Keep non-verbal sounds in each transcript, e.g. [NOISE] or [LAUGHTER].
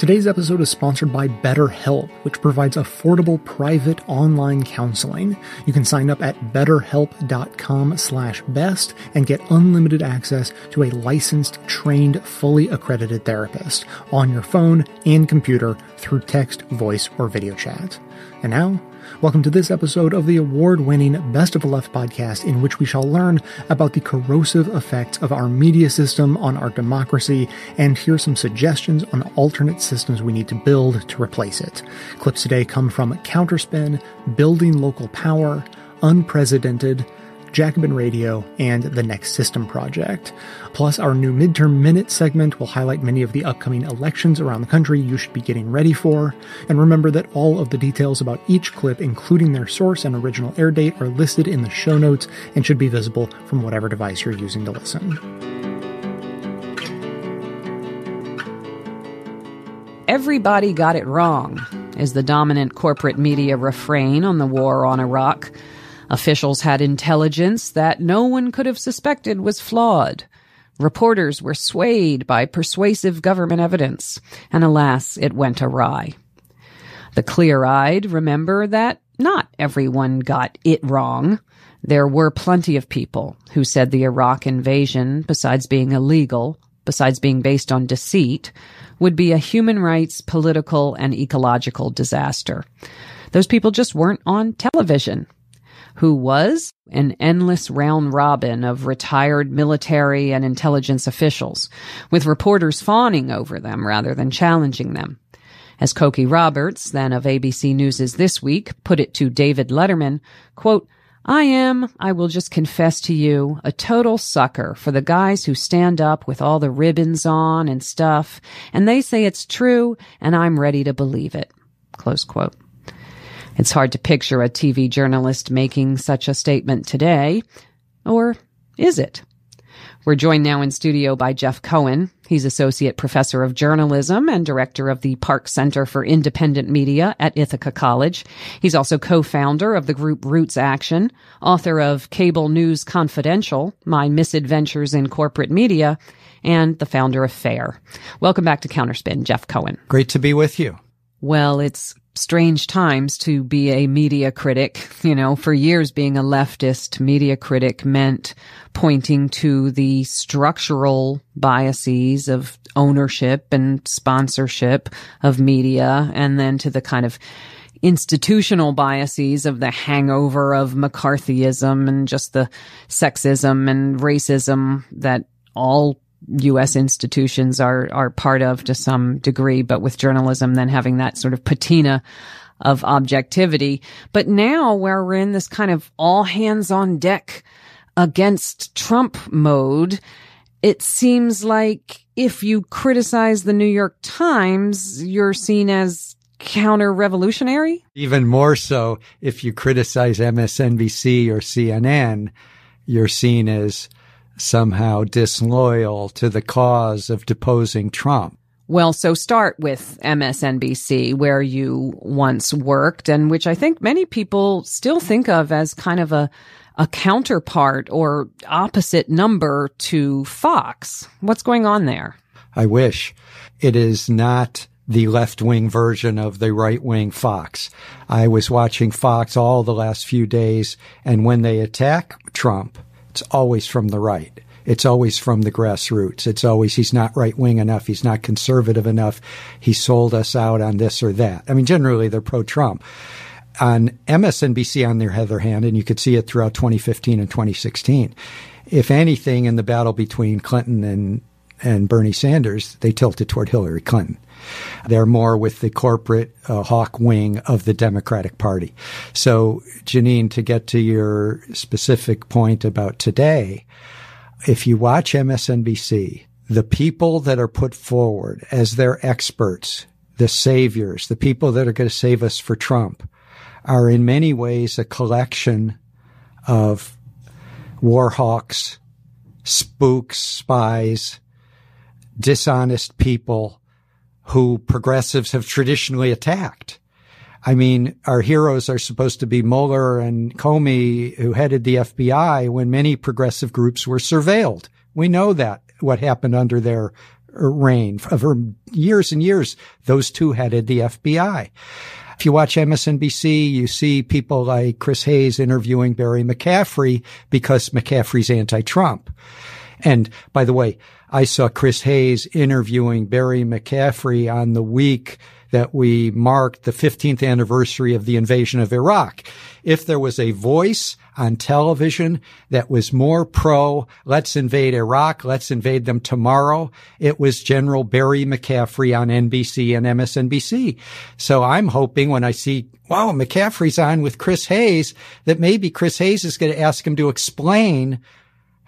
Today's episode is sponsored by BetterHelp, which provides affordable private online counseling. You can sign up at betterhelp.com slash best and get unlimited access to a licensed, trained, fully accredited therapist on your phone and computer through text, voice, or video chat. And now, Welcome to this episode of the award winning Best of the Left podcast, in which we shall learn about the corrosive effects of our media system on our democracy and hear some suggestions on alternate systems we need to build to replace it. Clips today come from Counterspin, Building Local Power, Unpresidented, Jacobin Radio, and the Next System Project. Plus, our new midterm minute segment will highlight many of the upcoming elections around the country you should be getting ready for. And remember that all of the details about each clip, including their source and original air date, are listed in the show notes and should be visible from whatever device you're using to listen. Everybody got it wrong, is the dominant corporate media refrain on the war on Iraq. Officials had intelligence that no one could have suspected was flawed. Reporters were swayed by persuasive government evidence, and alas, it went awry. The clear eyed remember that not everyone got it wrong. There were plenty of people who said the Iraq invasion, besides being illegal, besides being based on deceit, would be a human rights, political, and ecological disaster. Those people just weren't on television who was an endless round robin of retired military and intelligence officials, with reporters fawning over them rather than challenging them. As Cokie Roberts, then of ABC News' This Week, put it to David Letterman, quote, I am, I will just confess to you, a total sucker for the guys who stand up with all the ribbons on and stuff, and they say it's true, and I'm ready to believe it. Close quote. It's hard to picture a TV journalist making such a statement today. Or is it? We're joined now in studio by Jeff Cohen. He's Associate Professor of Journalism and Director of the Park Center for Independent Media at Ithaca College. He's also co-founder of the group Roots Action, author of Cable News Confidential, My Misadventures in Corporate Media, and the founder of FAIR. Welcome back to Counterspin, Jeff Cohen. Great to be with you. Well, it's strange times to be a media critic. You know, for years being a leftist media critic meant pointing to the structural biases of ownership and sponsorship of media and then to the kind of institutional biases of the hangover of McCarthyism and just the sexism and racism that all U.S. institutions are are part of to some degree, but with journalism then having that sort of patina of objectivity. But now where we're in this kind of all hands on deck against Trump mode, it seems like if you criticize the New York Times, you're seen as counter revolutionary. Even more so if you criticize MSNBC or CNN, you're seen as somehow disloyal to the cause of deposing Trump. Well, so start with MSNBC, where you once worked, and which I think many people still think of as kind of a, a counterpart or opposite number to Fox. What's going on there? I wish. It is not the left wing version of the right wing Fox. I was watching Fox all the last few days, and when they attack Trump, it's always from the right. It's always from the grassroots. It's always, he's not right wing enough. He's not conservative enough. He sold us out on this or that. I mean, generally they're pro Trump. On MSNBC, on their other hand, and you could see it throughout 2015 and 2016, if anything, in the battle between Clinton and, and Bernie Sanders, they tilted toward Hillary Clinton. They're more with the corporate uh, hawk wing of the Democratic Party. So, Janine, to get to your specific point about today, if you watch MSNBC, the people that are put forward as their experts, the saviors, the people that are going to save us for Trump, are in many ways a collection of war hawks, spooks, spies, dishonest people who progressives have traditionally attacked. I mean, our heroes are supposed to be Mueller and Comey, who headed the FBI when many progressive groups were surveilled. We know that what happened under their reign. For years and years, those two headed the FBI. If you watch MSNBC, you see people like Chris Hayes interviewing Barry McCaffrey because McCaffrey's anti-Trump. And by the way, I saw Chris Hayes interviewing Barry McCaffrey on the week that we marked the 15th anniversary of the invasion of Iraq. If there was a voice on television that was more pro, let's invade Iraq, let's invade them tomorrow, it was General Barry McCaffrey on NBC and MSNBC. So I'm hoping when I see, wow, McCaffrey's on with Chris Hayes, that maybe Chris Hayes is going to ask him to explain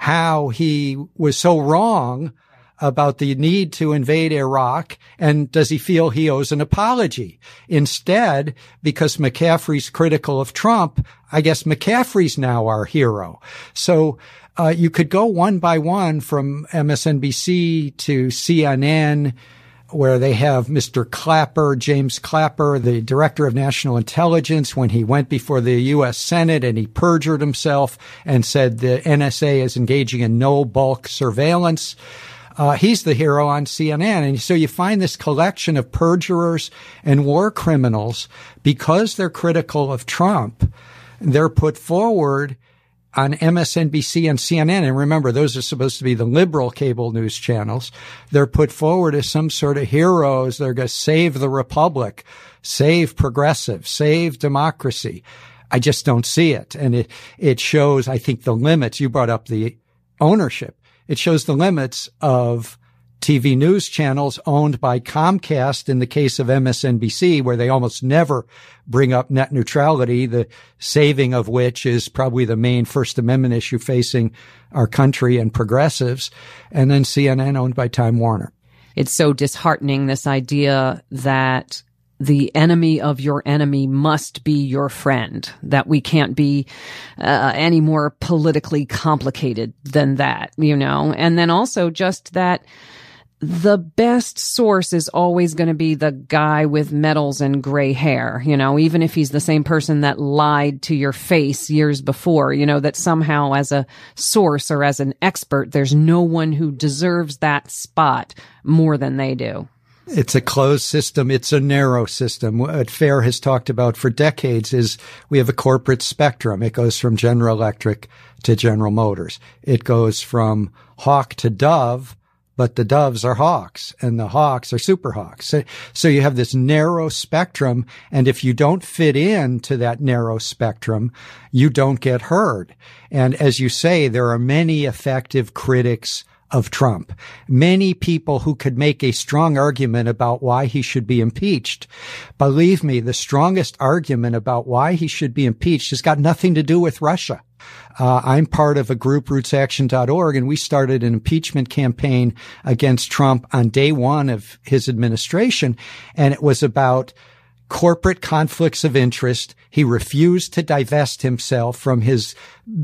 how he was so wrong about the need to invade Iraq and does he feel he owes an apology? Instead, because McCaffrey's critical of Trump, I guess McCaffrey's now our hero. So uh, you could go one by one from MSNBC to CNN, where they have Mr. Clapper, James Clapper, the director of national intelligence, when he went before the U.S. Senate and he perjured himself and said the NSA is engaging in no bulk surveillance. Uh, he's the hero on CNN. And so you find this collection of perjurers and war criminals because they're critical of Trump. They're put forward on MSNBC and CNN. And remember, those are supposed to be the liberal cable news channels. They're put forward as some sort of heroes. They're going to save the republic, save progressive, save democracy. I just don't see it. And it, it shows, I think, the limits. You brought up the ownership. It shows the limits of TV news channels owned by Comcast in the case of MSNBC, where they almost never bring up net neutrality, the saving of which is probably the main First Amendment issue facing our country and progressives. And then CNN owned by Time Warner. It's so disheartening, this idea that the enemy of your enemy must be your friend, that we can't be uh, any more politically complicated than that, you know? And then also just that the best source is always going to be the guy with medals and gray hair, you know, even if he's the same person that lied to your face years before, you know, that somehow as a source or as an expert, there's no one who deserves that spot more than they do. It's a closed system. It's a narrow system. What FAIR has talked about for decades is we have a corporate spectrum. It goes from General Electric to General Motors. It goes from hawk to dove, but the doves are hawks and the hawks are super hawks. So, so you have this narrow spectrum. And if you don't fit in to that narrow spectrum, you don't get heard. And as you say, there are many effective critics of Trump. Many people who could make a strong argument about why he should be impeached. Believe me, the strongest argument about why he should be impeached has got nothing to do with Russia. Uh, I'm part of a group, rootsaction.org, and we started an impeachment campaign against Trump on day one of his administration. And it was about corporate conflicts of interest. He refused to divest himself from his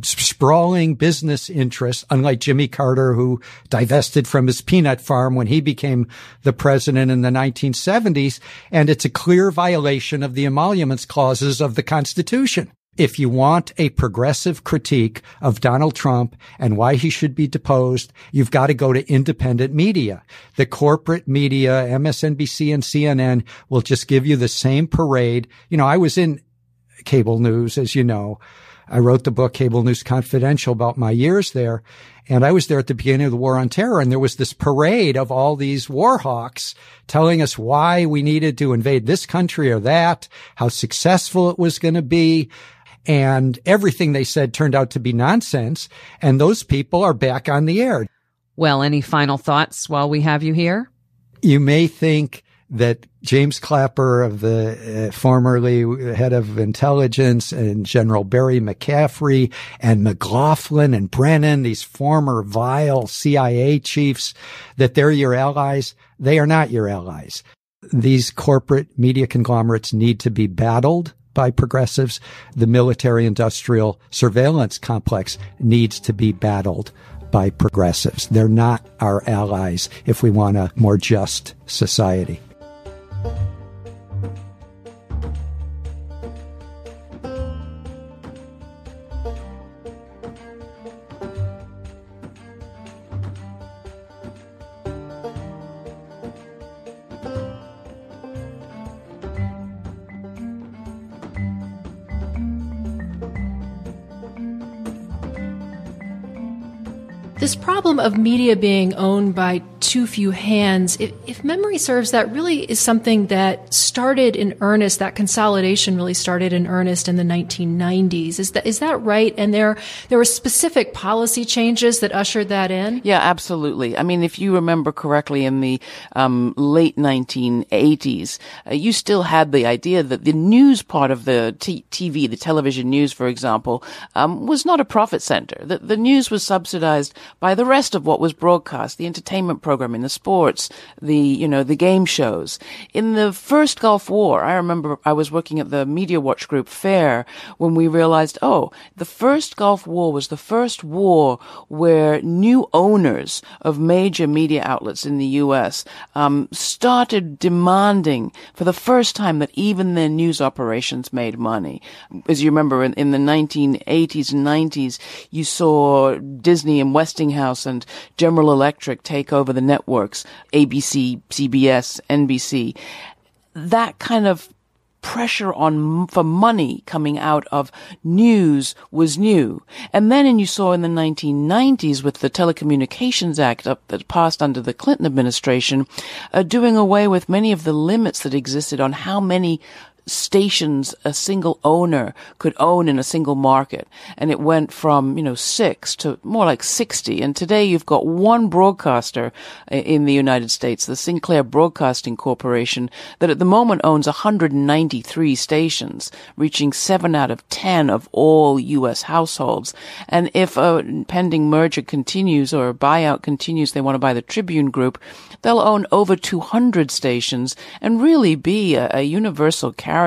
sprawling business interests, unlike Jimmy Carter, who divested from his peanut farm when he became the president in the 1970s. And it's a clear violation of the emoluments clauses of the Constitution if you want a progressive critique of Donald Trump and why he should be deposed, you've got to go to independent media. The corporate media, MSNBC and CNN will just give you the same parade. You know, I was in cable news, as you know. I wrote the book Cable News Confidential about my years there. And I was there at the beginning of the war on terror. And there was this parade of all these war hawks telling us why we needed to invade this country or that, how successful it was going to be and everything they said turned out to be nonsense. And those people are back on the air. Well, any final thoughts while we have you here? You may think that James Clapper of the uh, formerly head of intelligence and General Barry McCaffrey and McLaughlin and Brennan, these former vile CIA chiefs, that they're your allies. They are not your allies. These corporate media conglomerates need to be battled by progressives, the military industrial surveillance complex needs to be battled by progressives. They're not our allies if we want a more just society. Of media being owned by too few hands, if, if, memory serves, that really is something that started in earnest. That consolidation really started in earnest in the 1990s. Is that is that right? And there there were specific policy changes that ushered that in. Yeah, absolutely. I mean, if you remember correctly, in the um, late 1980s, uh, you still had the idea that the news part of the t- TV, the television news, for example, um, was not a profit center. The, the news was subsidized by the rest of what was broadcast, the entertainment programming, the sports, the, you know, the game shows. In the first Gulf War, I remember I was working at the Media Watch Group FAIR when we realized, oh, the first Gulf War was the first war where new owners of major media outlets in the U.S. Um, started demanding for the first time that even their news operations made money. As you remember, in, in the 1980s and 90s, you saw Disney and Westinghouse and General Electric take over the networks, ABC, CBS, NBC. That kind of pressure on for money coming out of news was new. And then and you saw in the 1990s with the Telecommunications Act that passed under the Clinton administration, uh, doing away with many of the limits that existed on how many stations a single owner could own in a single market. And it went from, you know, six to more like 60. And today you've got one broadcaster in the United States, the Sinclair Broadcasting Corporation, that at the moment owns 193 stations, reaching seven out of 10 of all U.S. households. And if a pending merger continues or a buyout continues, they want to buy the Tribune Group, they'll own over 200 stations and really be a, a universal carrier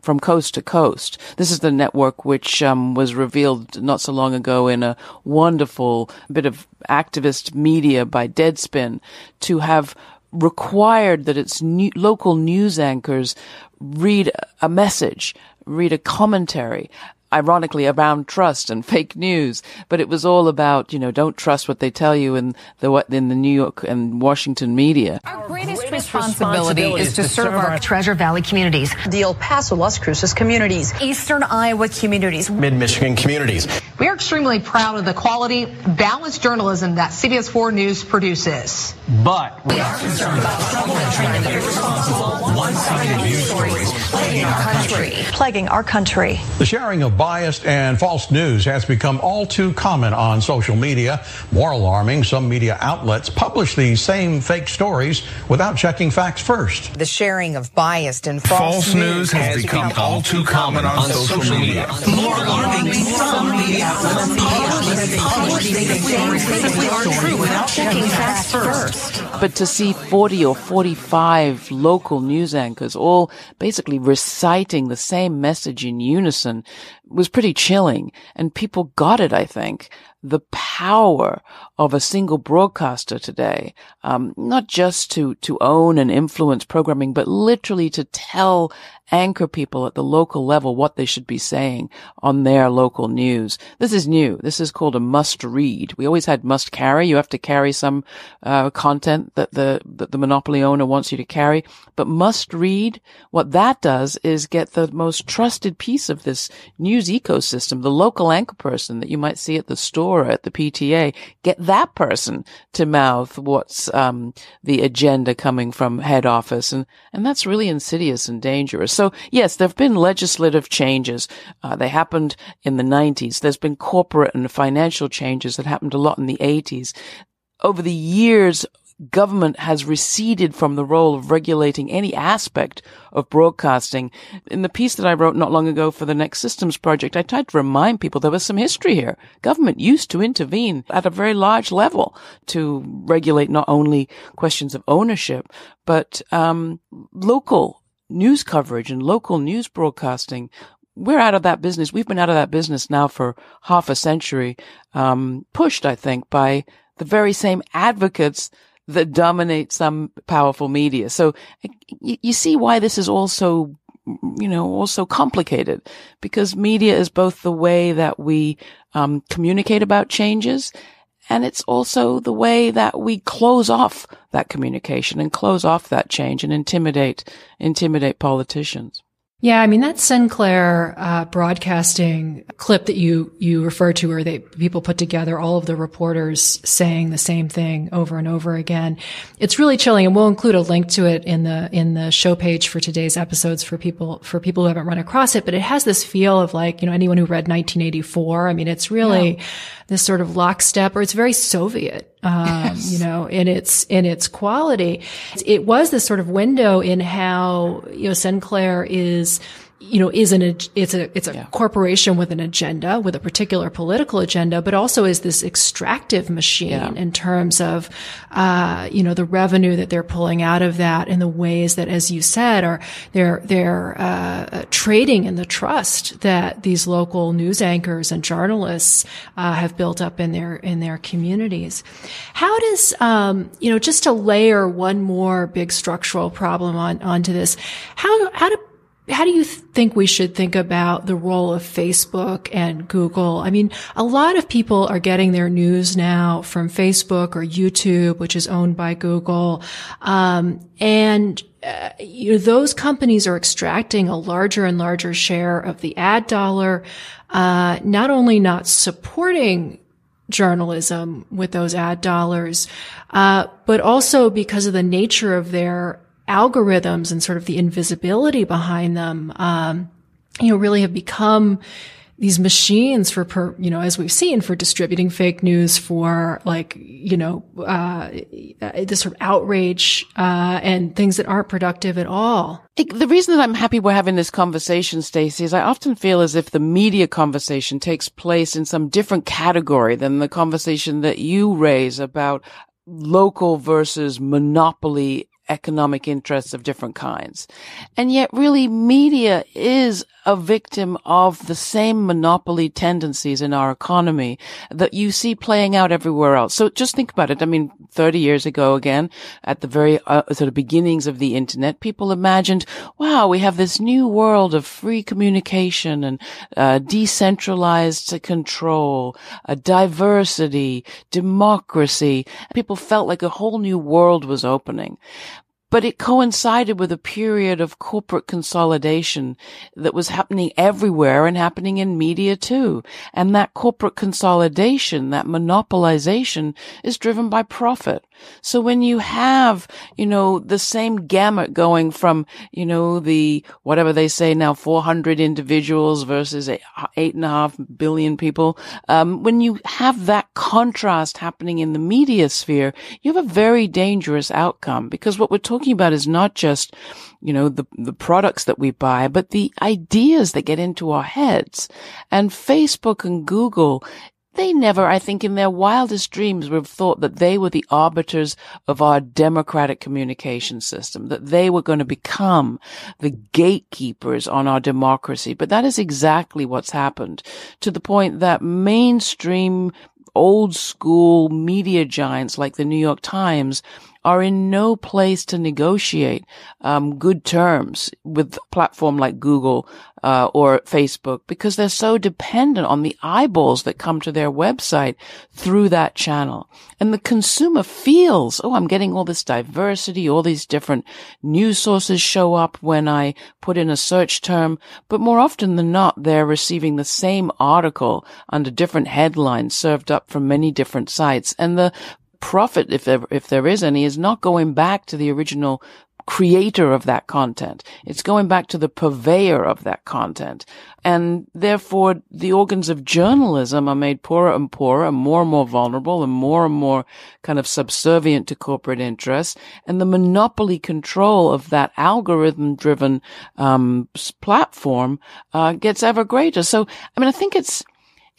from coast to coast. This is the network which um, was revealed not so long ago in a wonderful bit of activist media by Deadspin to have required that its new, local news anchors read a message, read a commentary ironically around trust and [LAUGHS] fake news, but it was all about, you know, don't trust what they tell you in the in the New York and Washington media. Our greatest, greatest responsibility, responsibility, is to, serve, serve our, our Treasure Valley communities, the El Paso, Las Cruces communities, Eastern Iowa communities, Mid Michigan communities. We are extremely proud of the quality, balanced journalism that CBS 4 News produces. But we are concerned about trouble and irresponsible, one-sided news stories plaguing our country. Plaguing our country. The sharing of biased and false news has become all too common on social media. More alarming, some media outlets publish these same fake stories without checking facts first. The sharing of biased and false, false news has, has become, become all too common on, on social, social media. media. More alarming, some media outlets publish fake stories are true without checking facts first. But to see 40 or 45 local news anchors all basically reciting the same message in unison was pretty chilling and people got it, I think. The power of a single broadcaster today, um, not just to, to own and influence programming, but literally to tell anchor people at the local level what they should be saying on their local news. This is new. This is called a must read. We always had must carry. You have to carry some uh, content that the that the monopoly owner wants you to carry, but must read. What that does is get the most trusted piece of this news ecosystem, the local anchor person that you might see at the store at the PTA. Get that person to mouth what's um, the agenda coming from head office, and and that's really insidious and dangerous. So yes, there have been legislative changes. Uh, they happened in the 90s. There's been corporate and financial changes that happened a lot in the 80s. Over the years, government has receded from the role of regulating any aspect of broadcasting. In the piece that I wrote not long ago for the Next Systems Project, I tried to remind people there was some history here. Government used to intervene at a very large level to regulate not only questions of ownership, but um, local news coverage and local news broadcasting, we're out of that business. We've been out of that business now for half a century, um, pushed, I think, by the very same advocates that dominate some powerful media. So you, you see why this is also, you know, also complicated because media is both the way that we um, communicate about changes and it's also the way that we close off that communication and close off that change and intimidate, intimidate politicians. Yeah, I mean that Sinclair uh, broadcasting clip that you you refer to, where they people put together all of the reporters saying the same thing over and over again. It's really chilling, and we'll include a link to it in the in the show page for today's episodes for people for people who haven't run across it. But it has this feel of like you know anyone who read 1984. I mean, it's really yeah. This sort of lockstep, or it's very Soviet, um, yes. you know, in its in its quality. It was this sort of window in how you know Sinclair is is you know, is an, it's a, it's a yeah. corporation with an agenda, with a particular political agenda, but also is this extractive machine yeah. in terms of, uh, you know, the revenue that they're pulling out of that and the ways that, as you said, are, they're, they're, uh, trading in the trust that these local news anchors and journalists, uh, have built up in their, in their communities. How does, um, you know, just to layer one more big structural problem on, onto this, how, how do how do you think we should think about the role of Facebook and Google? I mean, a lot of people are getting their news now from Facebook or YouTube, which is owned by Google. Um, and uh, you know, those companies are extracting a larger and larger share of the ad dollar, uh, not only not supporting journalism with those ad dollars, uh, but also because of the nature of their algorithms and sort of the invisibility behind them, um, you know, really have become these machines for, per, you know, as we've seen for distributing fake news for like, you know, uh, this sort of outrage, uh, and things that aren't productive at all. The reason that I'm happy we're having this conversation, Stacey, is I often feel as if the media conversation takes place in some different category than the conversation that you raise about local versus monopoly economic interests of different kinds. And yet really media is a victim of the same monopoly tendencies in our economy that you see playing out everywhere else. So just think about it. I mean, 30 years ago again, at the very uh, sort of beginnings of the internet, people imagined, wow, we have this new world of free communication and uh, decentralized control, uh, diversity, democracy. People felt like a whole new world was opening but it coincided with a period of corporate consolidation that was happening everywhere and happening in media too. And that corporate consolidation, that monopolization is driven by profit. So when you have, you know, the same gamut going from, you know, the, whatever they say now, 400 individuals versus eight, eight and a half billion people, um, when you have that contrast happening in the media sphere, you have a very dangerous outcome because what we're talking about is not just, you know, the, the products that we buy, but the ideas that get into our heads. And Facebook and Google, they never, I think, in their wildest dreams would have thought that they were the arbiters of our democratic communication system, that they were going to become the gatekeepers on our democracy. But that is exactly what's happened to the point that mainstream old school media giants like the New York Times are in no place to negotiate um, good terms with a platform like Google uh, or Facebook because they're so dependent on the eyeballs that come to their website through that channel. And the consumer feels, oh, I'm getting all this diversity, all these different news sources show up when I put in a search term, but more often than not, they're receiving the same article under different headlines served up from many different sites. And the profit, if there, if there is any, is not going back to the original creator of that content. It's going back to the purveyor of that content. And therefore, the organs of journalism are made poorer and poorer and more and more vulnerable and more and more kind of subservient to corporate interests. And the monopoly control of that algorithm driven, um, platform, uh, gets ever greater. So, I mean, I think it's,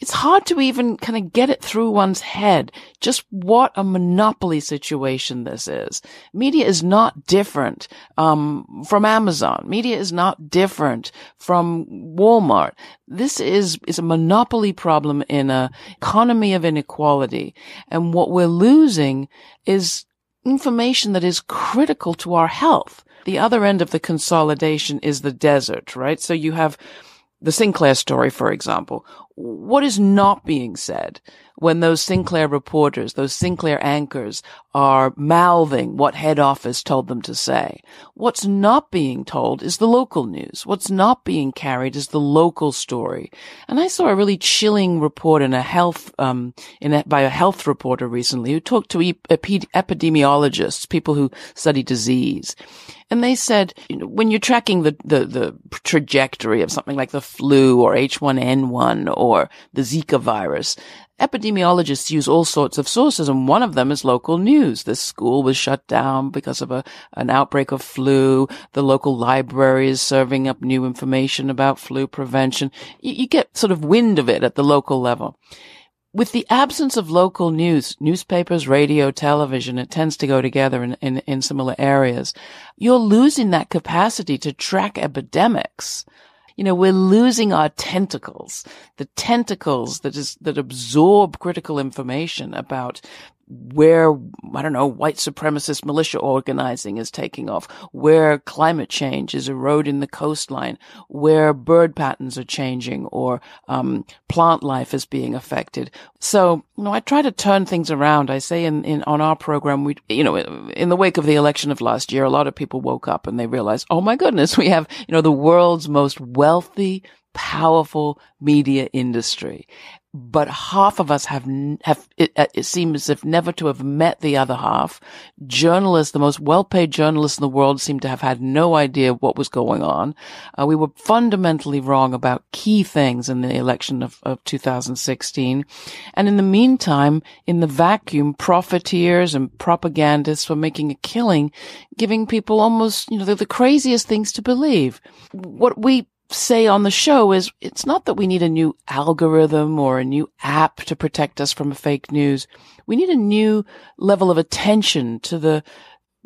it's hard to even kind of get it through one's head just what a monopoly situation this is. Media is not different um, from Amazon. Media is not different from Walmart. This is is a monopoly problem in a economy of inequality, and what we're losing is information that is critical to our health. The other end of the consolidation is the desert, right? So you have the Sinclair story, for example. What is not being said when those Sinclair reporters, those Sinclair anchors are mouthing what head office told them to say. What's not being told is the local news. What's not being carried is the local story. And I saw a really chilling report in a health, um, in a, by a health reporter recently who talked to epidemiologists, people who study disease. And they said, you know, when you're tracking the, the, the trajectory of something like the flu or H1N1 or the Zika virus, epidemiologists use all sorts of sources, and one of them is local news. The school was shut down because of a, an outbreak of flu. The local library is serving up new information about flu prevention. You, you get sort of wind of it at the local level. With the absence of local news, newspapers, radio, television, it tends to go together in, in, in similar areas. You're losing that capacity to track epidemics you know, we're losing our tentacles, the tentacles that is, that absorb critical information about where, I don't know, white supremacist militia organizing is taking off, where climate change is eroding the coastline, where bird patterns are changing or, um, plant life is being affected. So, you know, I try to turn things around. I say in, in, on our program, we, you know, in the wake of the election of last year, a lot of people woke up and they realized, oh my goodness, [LAUGHS] we have, you know, the world's most wealthy, powerful media industry but half of us have have it, uh, it, seems as if never to have met the other half. Journalists, the most well-paid journalists in the world, seem to have had no idea what was going on. Uh, we were fundamentally wrong about key things in the election of, of 2016, and in the meantime, in the vacuum, profiteers and propagandists were making a killing, giving people almost you know the, the craziest things to believe. What we say on the show is it's not that we need a new algorithm or a new app to protect us from fake news. We need a new level of attention to the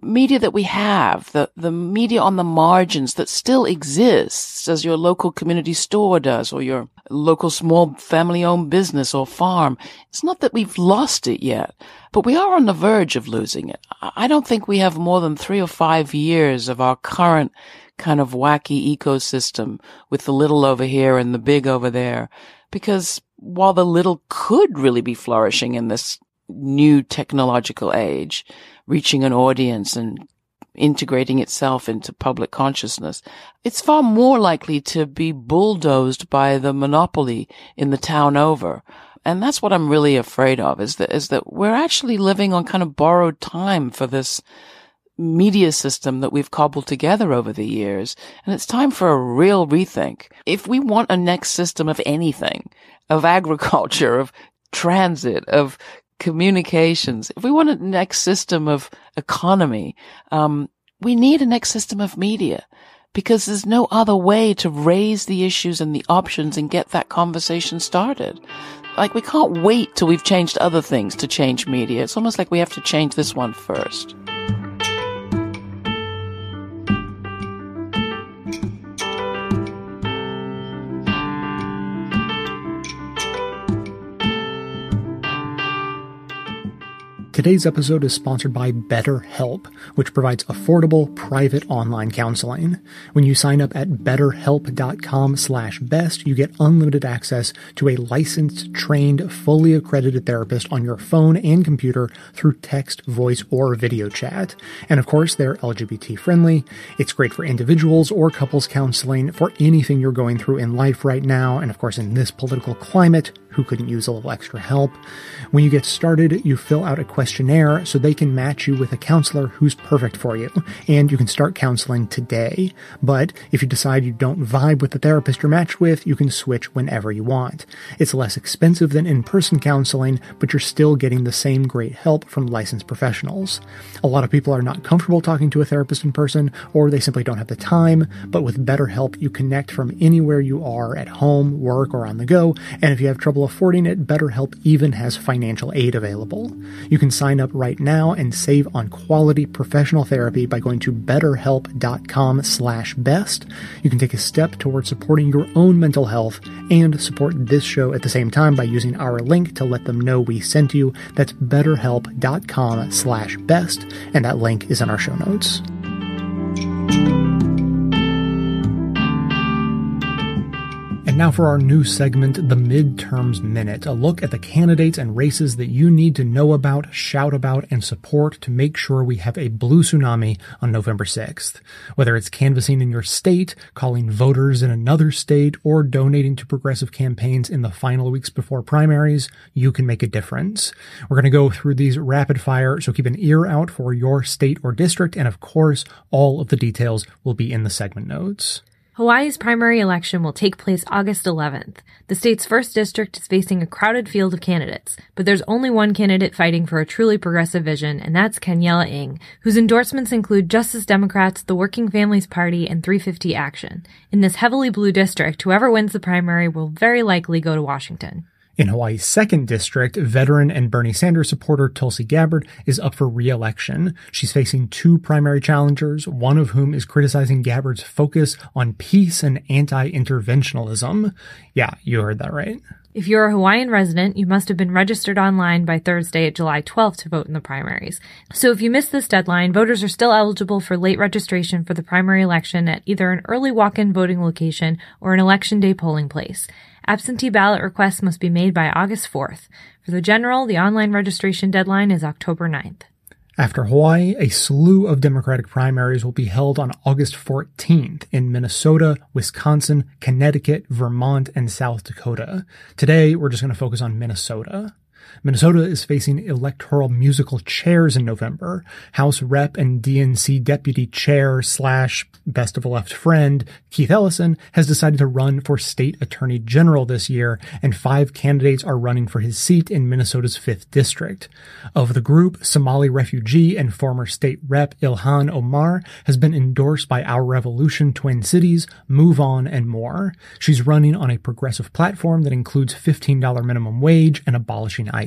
media that we have, the, the media on the margins that still exists as your local community store does or your local small family owned business or farm. It's not that we've lost it yet, but we are on the verge of losing it. I don't think we have more than three or five years of our current kind of wacky ecosystem with the little over here and the big over there. Because while the little could really be flourishing in this new technological age, reaching an audience and integrating itself into public consciousness, it's far more likely to be bulldozed by the monopoly in the town over. And that's what I'm really afraid of is that, is that we're actually living on kind of borrowed time for this media system that we've cobbled together over the years. And it's time for a real rethink. If we want a next system of anything, of agriculture, of transit, of communications, if we want a next system of economy, um, we need a next system of media because there's no other way to raise the issues and the options and get that conversation started. Like we can't wait till we've changed other things to change media. It's almost like we have to change this one first. Today's episode is sponsored by BetterHelp, which provides affordable private online counseling. When you sign up at betterhelp.com slash best, you get unlimited access to a licensed, trained, fully accredited therapist on your phone and computer through text, voice, or video chat. And of course, they're LGBT friendly. It's great for individuals or couples counseling for anything you're going through in life right now. And of course, in this political climate, who couldn't use a little extra help. When you get started, you fill out a questionnaire so they can match you with a counselor who's perfect for you, and you can start counseling today. But if you decide you don't vibe with the therapist you're matched with, you can switch whenever you want. It's less expensive than in-person counseling, but you're still getting the same great help from licensed professionals. A lot of people are not comfortable talking to a therapist in person, or they simply don't have the time, but with BetterHelp, you connect from anywhere you are at home, work, or on the go, and if you have trouble affording it, BetterHelp even has financial aid available. You can sign up right now and save on quality professional therapy by going to betterhelp.com slash best. You can take a step towards supporting your own mental health and support this show at the same time by using our link to let them know we sent you. That's betterhelp.com slash best, and that link is in our show notes. And now for our new segment, the Midterms Minute, a look at the candidates and races that you need to know about, shout about, and support to make sure we have a blue tsunami on November 6th. Whether it's canvassing in your state, calling voters in another state, or donating to progressive campaigns in the final weeks before primaries, you can make a difference. We're going to go through these rapid fire, so keep an ear out for your state or district, and of course, all of the details will be in the segment notes. Hawaii's primary election will take place August 11th. The state's first district is facing a crowded field of candidates, but there's only one candidate fighting for a truly progressive vision, and that's Kaniela Ing, whose endorsements include Justice Democrats, the Working Families Party, and 350 Action. In this heavily blue district, whoever wins the primary will very likely go to Washington. In Hawaii's second district, veteran and Bernie Sanders supporter Tulsi Gabbard is up for re-election. She's facing two primary challengers, one of whom is criticizing Gabbard's focus on peace and anti-interventionalism. Yeah, you heard that right. If you're a Hawaiian resident, you must have been registered online by Thursday at July 12th to vote in the primaries. So if you miss this deadline, voters are still eligible for late registration for the primary election at either an early walk-in voting location or an election day polling place. Absentee ballot requests must be made by August 4th. For the general, the online registration deadline is October 9th. After Hawaii, a slew of Democratic primaries will be held on August 14th in Minnesota, Wisconsin, Connecticut, Vermont, and South Dakota. Today, we're just going to focus on Minnesota. Minnesota is facing electoral musical chairs in November. House Rep and DNC Deputy Chair slash best of a left friend Keith Ellison has decided to run for state attorney general this year, and five candidates are running for his seat in Minnesota's 5th district. Of the group, Somali refugee and former state rep Ilhan Omar has been endorsed by Our Revolution Twin Cities, Move On, and more. She's running on a progressive platform that includes $15 minimum wage and abolishing ICE.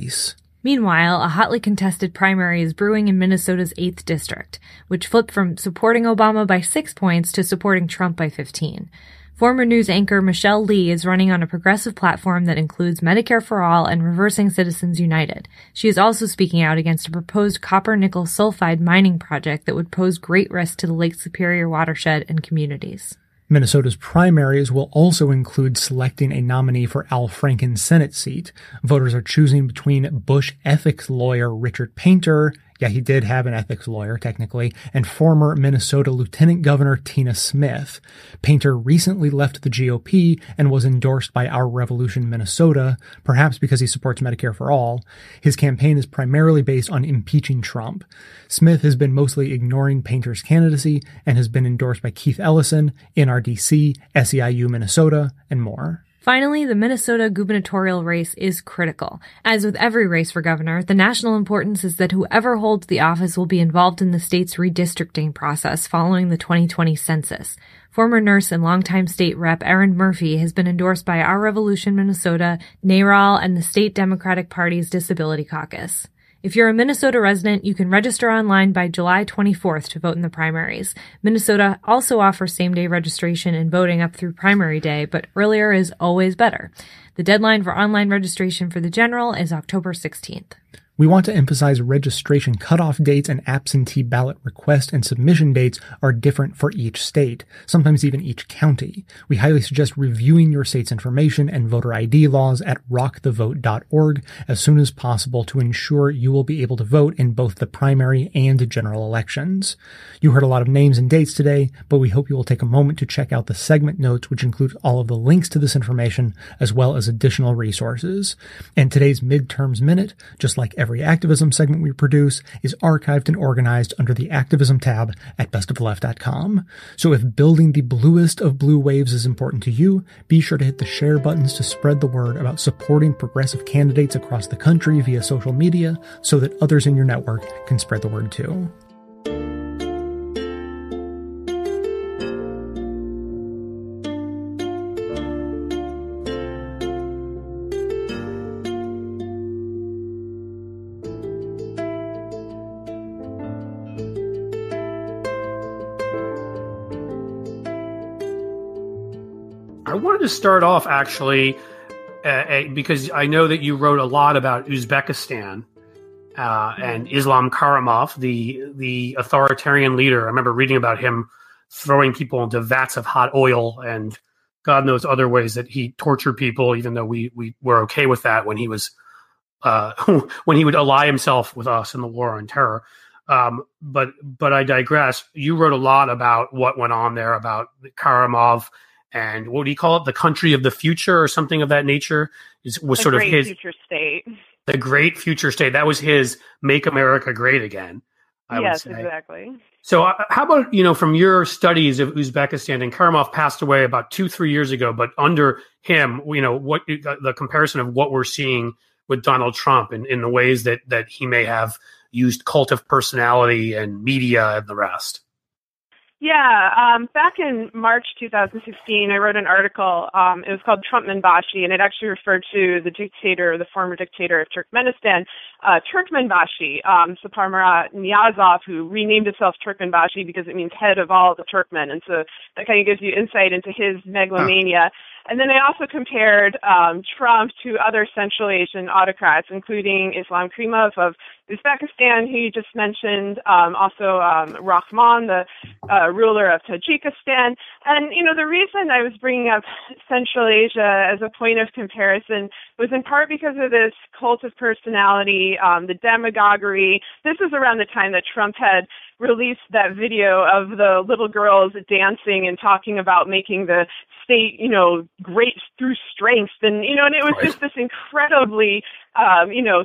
Meanwhile, a hotly contested primary is brewing in Minnesota's 8th district, which flipped from supporting Obama by 6 points to supporting Trump by 15. Former news anchor Michelle Lee is running on a progressive platform that includes Medicare for All and Reversing Citizens United. She is also speaking out against a proposed copper nickel sulfide mining project that would pose great risk to the Lake Superior watershed and communities. Minnesota's primaries will also include selecting a nominee for Al Franken's Senate seat. Voters are choosing between Bush ethics lawyer Richard Painter yeah, he did have an ethics lawyer, technically, and former Minnesota Lieutenant Governor Tina Smith. Painter recently left the GOP and was endorsed by Our Revolution Minnesota, perhaps because he supports Medicare for All. His campaign is primarily based on impeaching Trump. Smith has been mostly ignoring Painter's candidacy and has been endorsed by Keith Ellison, NRDC, SEIU Minnesota, and more. Finally, the Minnesota gubernatorial race is critical. As with every race for governor, the national importance is that whoever holds the office will be involved in the state's redistricting process following the 2020 census. Former nurse and longtime state rep Erin Murphy has been endorsed by Our Revolution Minnesota, NARAL, and the state Democratic Party's Disability Caucus. If you're a Minnesota resident, you can register online by July 24th to vote in the primaries. Minnesota also offers same day registration and voting up through primary day, but earlier is always better. The deadline for online registration for the general is October 16th. We want to emphasize registration cutoff dates and absentee ballot request and submission dates are different for each state, sometimes even each county. We highly suggest reviewing your state's information and voter ID laws at rockthevote.org as soon as possible to ensure you will be able to vote in both the primary and general elections. You heard a lot of names and dates today, but we hope you will take a moment to check out the segment notes, which include all of the links to this information as well as additional resources. And today's midterms minute, just like every every activism segment we produce is archived and organized under the activism tab at bestoftheleft.com. So if building the bluest of blue waves is important to you, be sure to hit the share buttons to spread the word about supporting progressive candidates across the country via social media so that others in your network can spread the word too. Start off actually uh, because I know that you wrote a lot about Uzbekistan uh, and Islam Karimov, the the authoritarian leader. I remember reading about him throwing people into vats of hot oil and God knows other ways that he tortured people, even though we we were okay with that when he was uh, [LAUGHS] when he would ally himself with us in the war on terror. Um, but but I digress. You wrote a lot about what went on there about Karimov and what do you call it? The country of the future or something of that nature is was the sort of his future state. The great future state. That was his "Make America Great Again." I yes, exactly. So, uh, how about you know from your studies of Uzbekistan and Karimov passed away about two three years ago, but under him, you know what the comparison of what we're seeing with Donald Trump and in the ways that that he may have used cult of personality and media and the rest. Yeah, um, back in March 2016, I wrote an article. Um, it was called Trumpmanbashi, and it actually referred to the dictator, the former dictator of Turkmenistan, uh, Turkmenbashi, um, Saparmurat Niyazov, who renamed himself Turkmenbashi because it means head of all the Turkmen. And so that kind of gives you insight into his megalomania. Huh. And then I also compared um, Trump to other Central Asian autocrats, including Islam Karimov of Uzbekistan, who you just mentioned, um, also um, Rahmon, the uh, ruler of Tajikistan. And, you know, the reason I was bringing up Central Asia as a point of comparison was in part because of this cult of personality, um, the demagoguery. This was around the time that Trump had released that video of the little girls dancing and talking about making the state, you know, great through strength. And, you know, and it was right. just this incredibly, um, you know,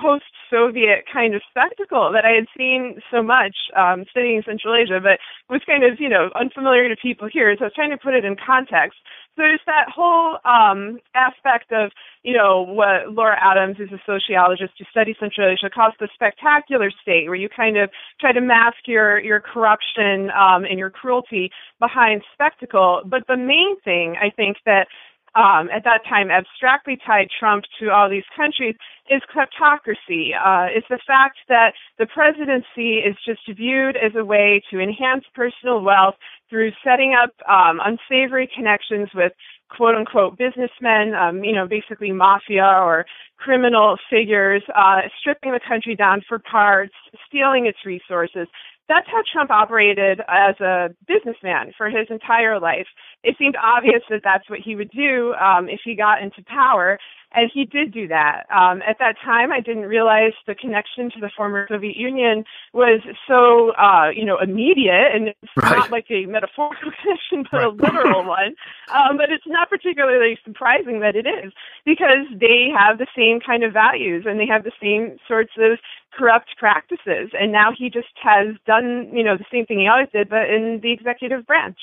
post Soviet kind of spectacle that I had seen so much um, studying Central Asia, but was kind of, you know, unfamiliar to people here. So I was trying to put it in context. So there's that whole um, aspect of, you know, what Laura Adams is a sociologist who studies Central Asia calls the spectacular state, where you kind of try to mask your your corruption um, and your cruelty behind spectacle. But the main thing I think that um, at that time abstractly tied Trump to all these countries is kleptocracy. Uh, it's the fact that the presidency is just viewed as a way to enhance personal wealth through setting up um, unsavory connections with quote unquote businessmen, um, you know, basically mafia or criminal figures, uh, stripping the country down for parts, stealing its resources, that's how Trump operated as a businessman for his entire life. It seemed obvious that that's what he would do um, if he got into power, and he did do that. Um, at that time, I didn't realize the connection to the former Soviet Union was so, uh, you know, immediate, and it's right. not like a metaphorical [LAUGHS] connection, but right. a literal one. Um, but it's not particularly surprising that it is, because they have the same kind of values, and they have the same sorts of corrupt practices. And now he just has done, you know, the same thing he always did, but in the executive branch.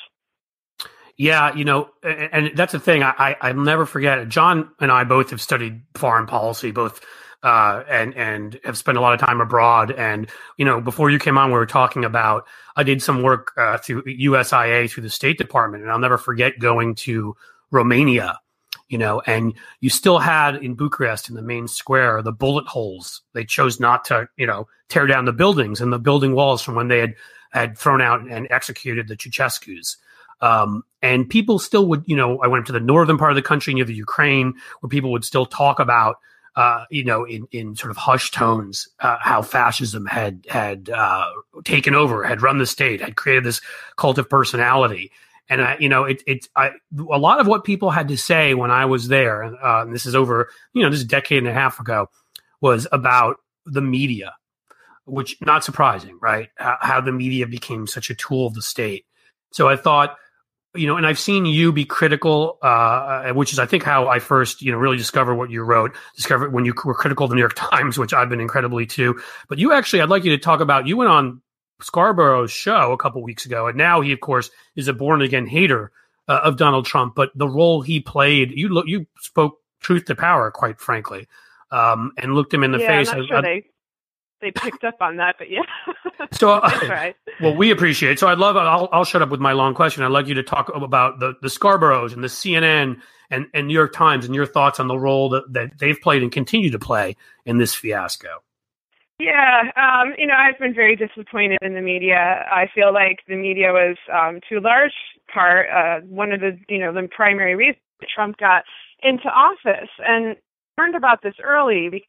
Yeah, you know, and that's the thing. I, I will never forget. John and I both have studied foreign policy, both uh, and and have spent a lot of time abroad. And you know, before you came on, we were talking about I did some work uh, through USIA through the State Department, and I'll never forget going to Romania. You know, and you still had in Bucharest in the main square the bullet holes. They chose not to, you know, tear down the buildings and the building walls from when they had had thrown out and executed the Ceausescu's. Um, and people still would, you know, I went up to the northern part of the country near the Ukraine where people would still talk about, uh, you know, in, in sort of hushed tones, uh, how fascism had, had, uh, taken over, had run the state, had created this cult of personality. And, I, you know, it, it, I, a lot of what people had to say when I was there, uh, and this is over, you know, this is a decade and a half ago, was about the media, which not surprising, right? How, how the media became such a tool of the state. So I thought, you know, and I've seen you be critical, uh, uh, which is, I think, how I first, you know, really discovered what you wrote. Discovered when you were critical of the New York [LAUGHS] Times, which I've been incredibly too. But you actually, I'd like you to talk about. You went on Scarborough's show a couple weeks ago, and now he, of course, is a born again hater uh, of Donald Trump. But the role he played, you look, you spoke truth to power, quite frankly, um, and looked him in the yeah, face. I'm not sure I, they they picked up on that, but yeah. [LAUGHS] so, [LAUGHS] uh, well, we appreciate. It. So, I'd love. I'll, I'll shut up with my long question. I'd like you to talk about the the Scarboroughs and the CNN and, and New York Times and your thoughts on the role that, that they've played and continue to play in this fiasco. Yeah, um, you know, I've been very disappointed in the media. I feel like the media was, um, to a large part, uh, one of the, you know, the primary reasons Trump got into office. And learned about this early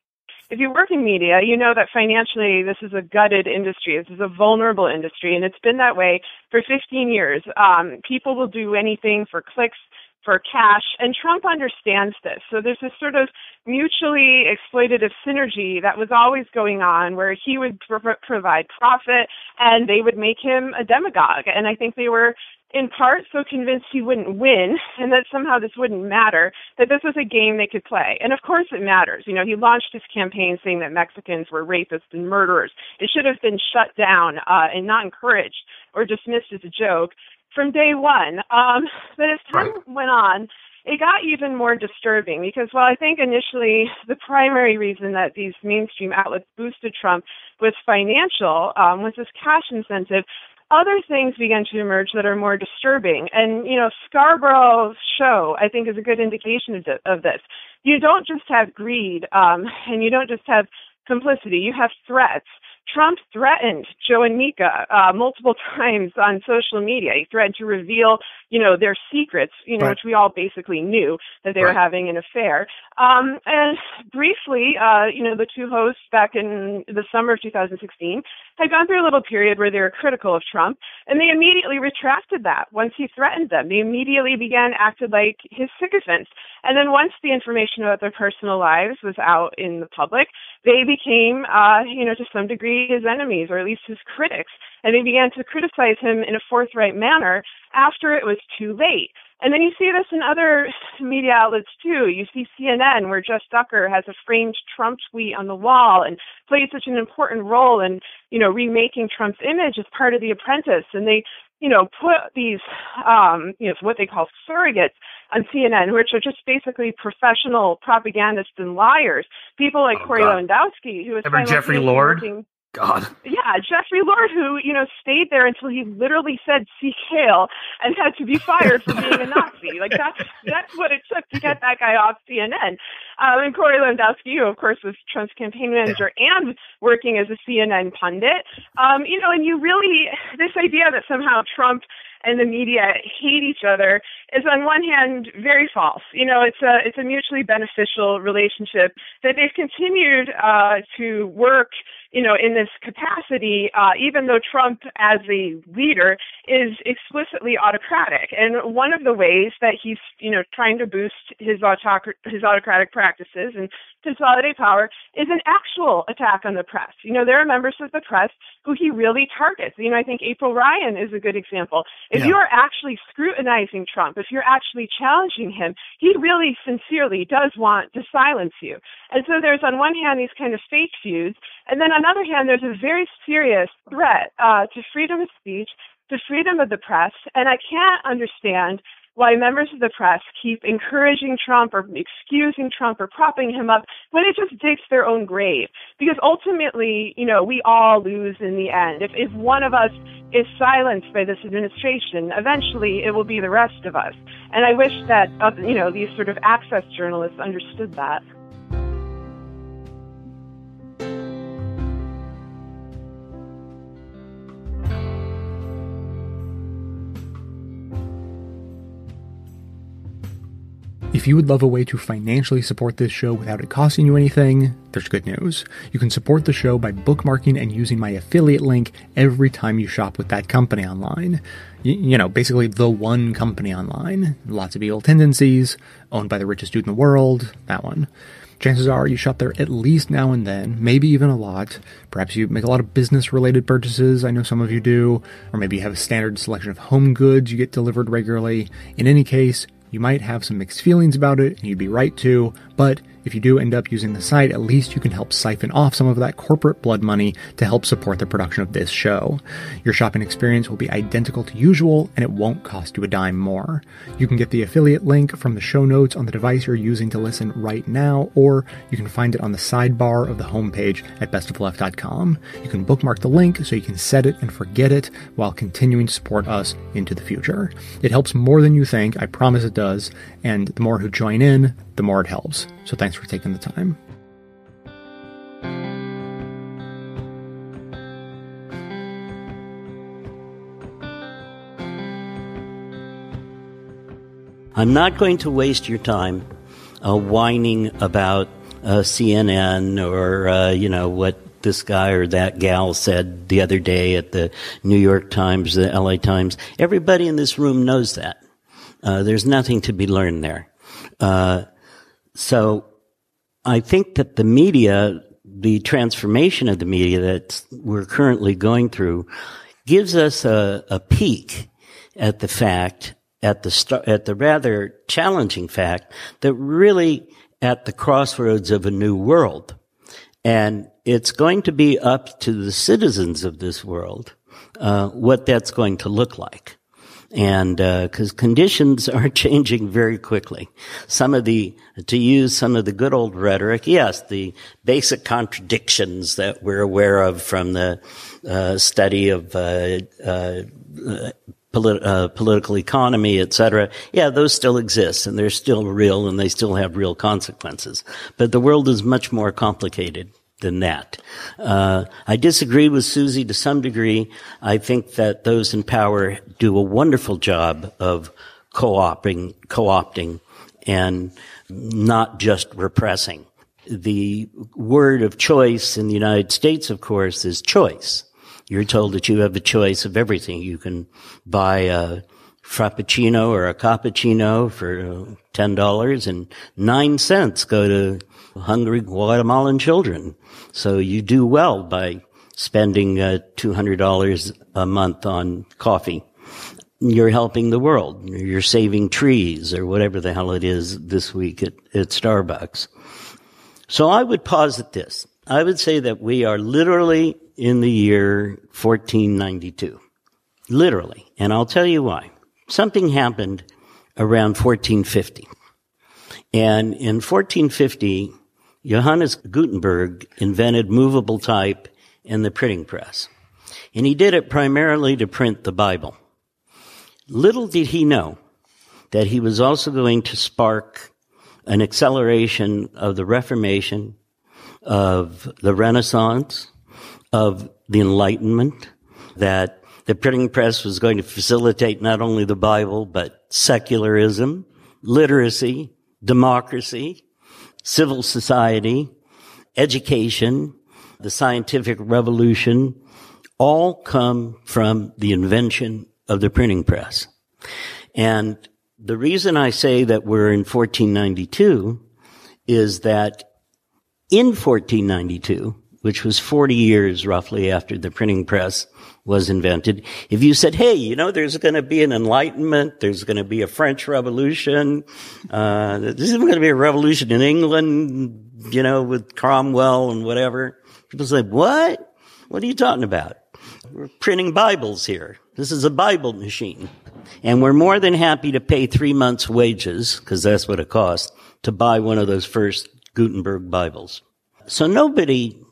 if you work in media, you know that financially this is a gutted industry. This is a vulnerable industry, and it's been that way for 15 years. Um, people will do anything for clicks, for cash, and Trump understands this. So there's this sort of mutually exploitative synergy that was always going on where he would pro- provide profit and they would make him a demagogue. And I think they were in part so convinced he wouldn't win and that somehow this wouldn't matter, that this was a game they could play. And of course it matters. You know, he launched his campaign saying that Mexicans were rapists and murderers. It should have been shut down uh, and not encouraged or dismissed as a joke from day one. Um, but as time right. went on, it got even more disturbing because while I think initially the primary reason that these mainstream outlets boosted Trump was financial, um, was this cash incentive, other things began to emerge that are more disturbing. And, you know, Scarborough's show, I think, is a good indication of, of this. You don't just have greed, um, and you don't just have complicity, you have threats. Trump threatened Joe and Mika uh, multiple [LAUGHS] times on social media. He threatened to reveal, you know, their secrets, you know, right. which we all basically knew that they right. were having an affair. Um, and briefly, uh, you know, the two hosts back in the summer of 2016 had gone through a little period where they were critical of Trump, and they immediately retracted that once he threatened them. They immediately began acting like his sycophants. And then once the information about their personal lives was out in the public, they became, uh, you know, to some degree his enemies, or at least his critics. And they began to criticize him in a forthright manner after it was too late. And then you see this in other media outlets too. You see CNN, where Jeff Zucker has a framed Trump tweet on the wall and plays such an important role in, you know, remaking Trump's image as part of The Apprentice. And they, you know, put these, um, you know, what they call surrogates on CNN, which are just basically professional propagandists and liars. People like oh, Corey God. Lewandowski, who is Jeffrey Lord. Working, God. Yeah, Jeffrey Lord, who, you know, stayed there until he literally said "Sieg Heil" and had to be fired for being a Nazi. Like that's that's what it took to get that guy off CNN. Um, and Corey Lewandowski, who of course was Trump's campaign manager and working as a CNN pundit. Um, you know, and you really this idea that somehow Trump and the media hate each other is on one hand very false. You know, it's a it's a mutually beneficial relationship that they've continued uh, to work you know, in this capacity, uh, even though Trump as a leader is explicitly autocratic. And one of the ways that he's, you know, trying to boost his, autoc- his autocratic practices and consolidate power is an actual attack on the press. You know, there are members of the press who he really targets. You know, I think April Ryan is a good example. If yeah. you are actually scrutinizing Trump, if you're actually challenging him, he really sincerely does want to silence you. And so there's on one hand these kind of fake feuds, and then on the other hand, there's a very serious threat uh, to freedom of speech, to freedom of the press, and I can't understand why members of the press keep encouraging Trump or excusing Trump or propping him up when it just digs their own grave. Because ultimately, you know, we all lose in the end. If, if one of us is silenced by this administration, eventually it will be the rest of us. And I wish that, uh, you know, these sort of access journalists understood that. If you would love a way to financially support this show without it costing you anything, there's good news. You can support the show by bookmarking and using my affiliate link every time you shop with that company online. You, you know, basically the one company online. Lots of evil tendencies, owned by the richest dude in the world, that one. Chances are you shop there at least now and then, maybe even a lot. Perhaps you make a lot of business related purchases, I know some of you do, or maybe you have a standard selection of home goods you get delivered regularly. In any case, you might have some mixed feelings about it, and you'd be right to, but if you do end up using the site, at least you can help siphon off some of that corporate blood money to help support the production of this show. Your shopping experience will be identical to usual, and it won't cost you a dime more. You can get the affiliate link from the show notes on the device you're using to listen right now, or you can find it on the sidebar of the homepage at bestoftheleft.com. You can bookmark the link so you can set it and forget it while continuing to support us into the future. It helps more than you think, I promise it does, and the more who join in, the more it helps. So thanks for taking the time. I'm not going to waste your time uh, whining about uh, CNN or, uh, you know, what this guy or that gal said the other day at the New York Times, the LA Times. Everybody in this room knows that. Uh, there's nothing to be learned there. So I think that the media, the transformation of the media that we're currently going through gives us a, a peek at the fact, at the st- at the rather challenging fact that really at the crossroads of a new world. And it's going to be up to the citizens of this world, uh, what that's going to look like and because uh, conditions [LAUGHS] are changing very quickly. Some of the, to use some of the good old rhetoric, yes, the basic contradictions that we're aware of from the uh, study of uh, uh polit- uh, political economy, et cetera, yeah, those still exist and they're still real and they still have real consequences. But the world is much more complicated than that. Uh, I disagree with Susie to some degree. I think that those in power do a wonderful job of co-opting, co-opting and not just repressing. The word of choice in the United States, of course, is choice. You're told that you have a choice of everything. You can buy a frappuccino or a cappuccino for $10 and nine cents go to hungry Guatemalan children. So you do well by spending uh, $200 a month on coffee. You're helping the world. You're saving trees or whatever the hell it is this week at, at Starbucks. So I would posit this. I would say that we are literally in the year 1492. Literally. And I'll tell you why. Something happened around 1450. And in 1450, Johannes Gutenberg invented movable type and the printing press. And he did it primarily to print the Bible. Little did he know that he was also going to spark an acceleration of the Reformation, of the Renaissance, of the Enlightenment, that the printing press was going to facilitate not only the Bible, but secularism, literacy, democracy, civil society, education, the scientific revolution, all come from the invention of the printing press. And the reason I say that we're in 1492 is that in 1492, which was 40 years roughly after the printing press was invented. If you said, hey, you know, there's going to be an enlightenment, there's going to be a French revolution, uh, there's going to be a revolution in England, you know, with Cromwell and whatever. People say, what? What are you talking about? We're printing Bibles here. This is a Bible machine. And we're more than happy to pay three months wages, because that's what it costs, to buy one of those first Gutenberg Bibles. So nobody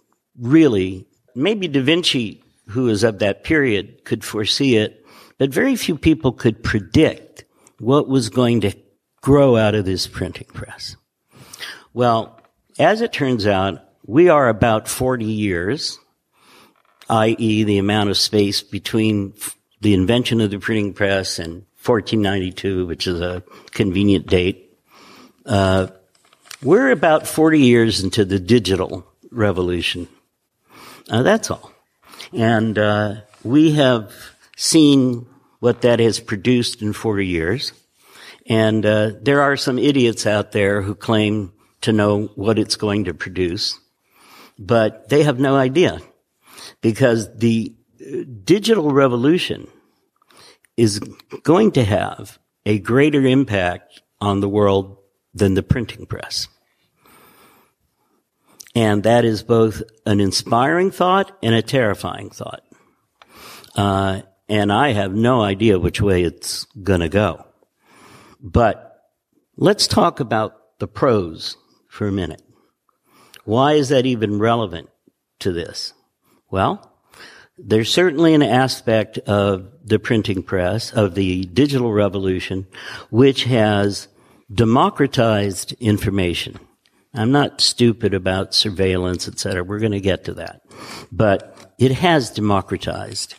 really, maybe Da Vinci who is of that period could foresee it, but very few people could predict what was going to grow out of this printing press. Well, as it turns out, we are about 40 years, i.e. the amount of space between the invention of the printing press and 1492, which is a convenient date. Uh, we're about 40 years into the digital revolution. Uh, that's all. And uh, we have seen what that has produced in 40 years. And uh, there are some idiots out there who claim to know what it's going to produce, but they have no idea because the uh, digital revolution is going to have a greater impact on the world than the printing press. And that is both an inspiring thought and a terrifying thought. Uh, and I have no idea which way it's going to go. But let's talk about the pros for a minute. Why is that even relevant to this? Well, there's certainly an aspect of the printing press, of the digital revolution, which has democratized information. I'm not stupid about surveillance, et cetera. We're going to get to that. But it has democratized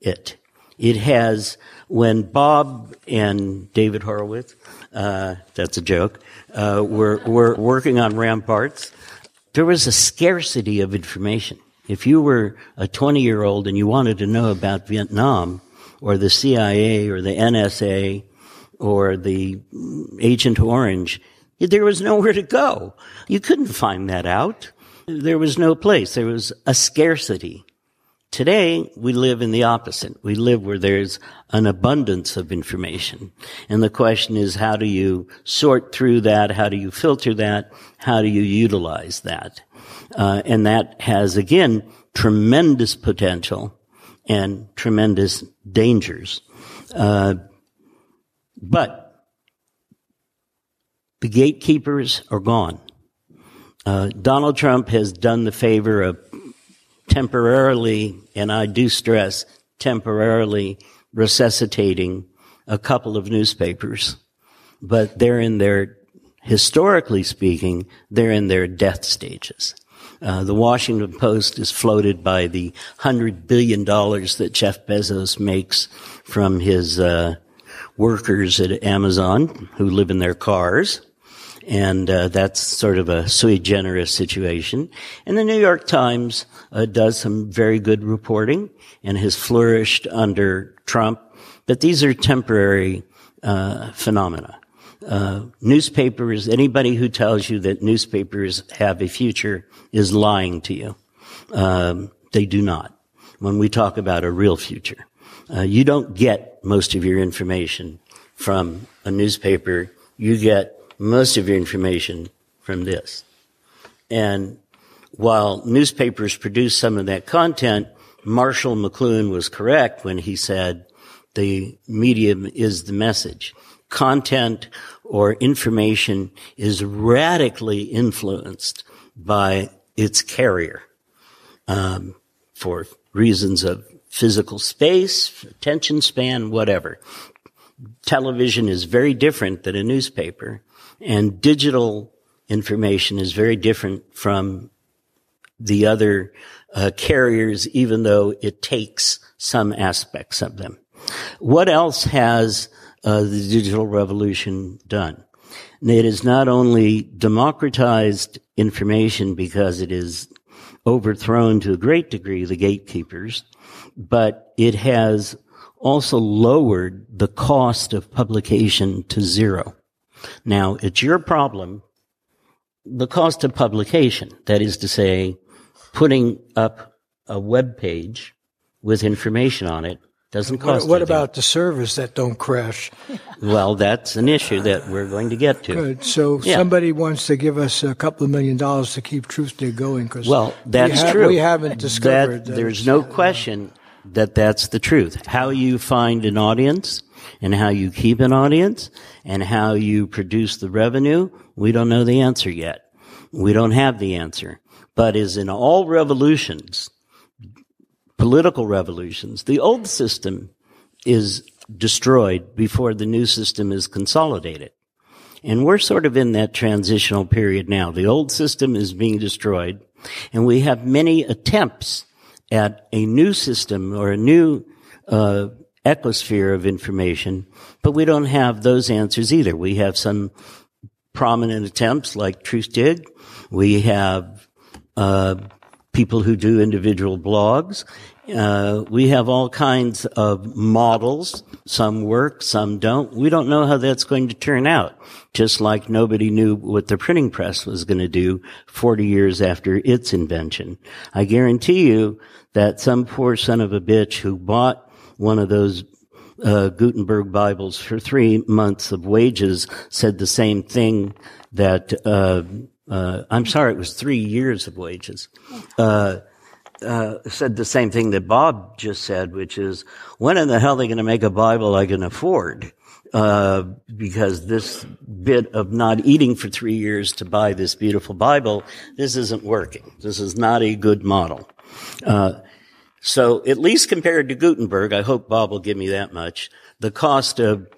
it. It has, when Bob and David Horowitz, uh, that's a joke, uh, were, were working on Ramparts, there was a scarcity of information. If you were a 20 year old and you wanted to know about Vietnam or the CIA or the NSA or the Agent Orange, there was nowhere to go. You couldn't find that out. There was no place. There was a scarcity. Today, we live in the opposite. We live where there's an abundance of information. And the question is, how do you sort through that? How do you filter that? How do you utilize that? Uh, and that has, again, tremendous potential and tremendous dangers. Uh, but the gatekeepers are gone. Uh, Donald Trump has done the favor of temporarily, and I do stress temporarily resuscitating a couple of newspapers, but they're in their, historically speaking, they're in their death stages. Uh, the Washington Post is floated by the hundred billion dollars that Jeff Bezos makes from his uh, workers at Amazon who live in their cars. And uh, that's sort of a sui generis situation. And the New York Times uh, does some very good reporting and has flourished under Trump. But these are temporary uh, phenomena. Uh, newspapers, anybody who tells you that newspapers have a future is lying to you. Um, they do not. When we talk about a real future, uh, you don't get most of your information from a newspaper. You get most of your information from this. And while newspapers produce some of that content, Marshall McLuhan was correct when he said the medium is the message. Content or information is radically influenced by its carrier um, for reasons of physical space, attention span, whatever. Television is very different than a newspaper, and digital information is very different from the other uh, carriers, even though it takes some aspects of them. What else has uh, the digital revolution done? It has not only democratized information because it has overthrown to a great degree the gatekeepers, but it has also lowered the cost of publication to zero. Now, it's your problem, the cost of publication, that is to say, putting up a web page with information on it doesn't cost. What, what about the servers that don't crash? [LAUGHS] well, that's an issue that we're going to get to. Good. So yeah. somebody wants to give us a couple of million dollars to keep Truthdig going. Cause well, that's we true. We haven't discovered. That, there's no uh, question that that's the truth. How you find an audience and how you keep an audience and how you produce the revenue, we don't know the answer yet. We don't have the answer. But as in all revolutions, political revolutions, the old system is destroyed before the new system is consolidated. And we're sort of in that transitional period now. The old system is being destroyed and we have many attempts at a new system or a new uh, ecosphere of information, but we don't have those answers either. We have some prominent attempts like Truthdig. We have uh, people who do individual blogs. Uh, we have all kinds of models. Some work, some don't. We don't know how that's going to turn out. Just like nobody knew what the printing press was going to do 40 years after its invention. I guarantee you that some poor son of a bitch who bought one of those uh, Gutenberg Bibles for three months of wages said the same thing that uh, uh, I'm sorry, it was three years of wages. Uh, uh, said the same thing that Bob just said, which is, when in the hell are they going to make a Bible I can afford? Uh, because this bit of not eating for three years to buy this beautiful Bible, this isn't working. This is not a good model. Uh, so at least compared to Gutenberg, I hope Bob will give me that much. The cost of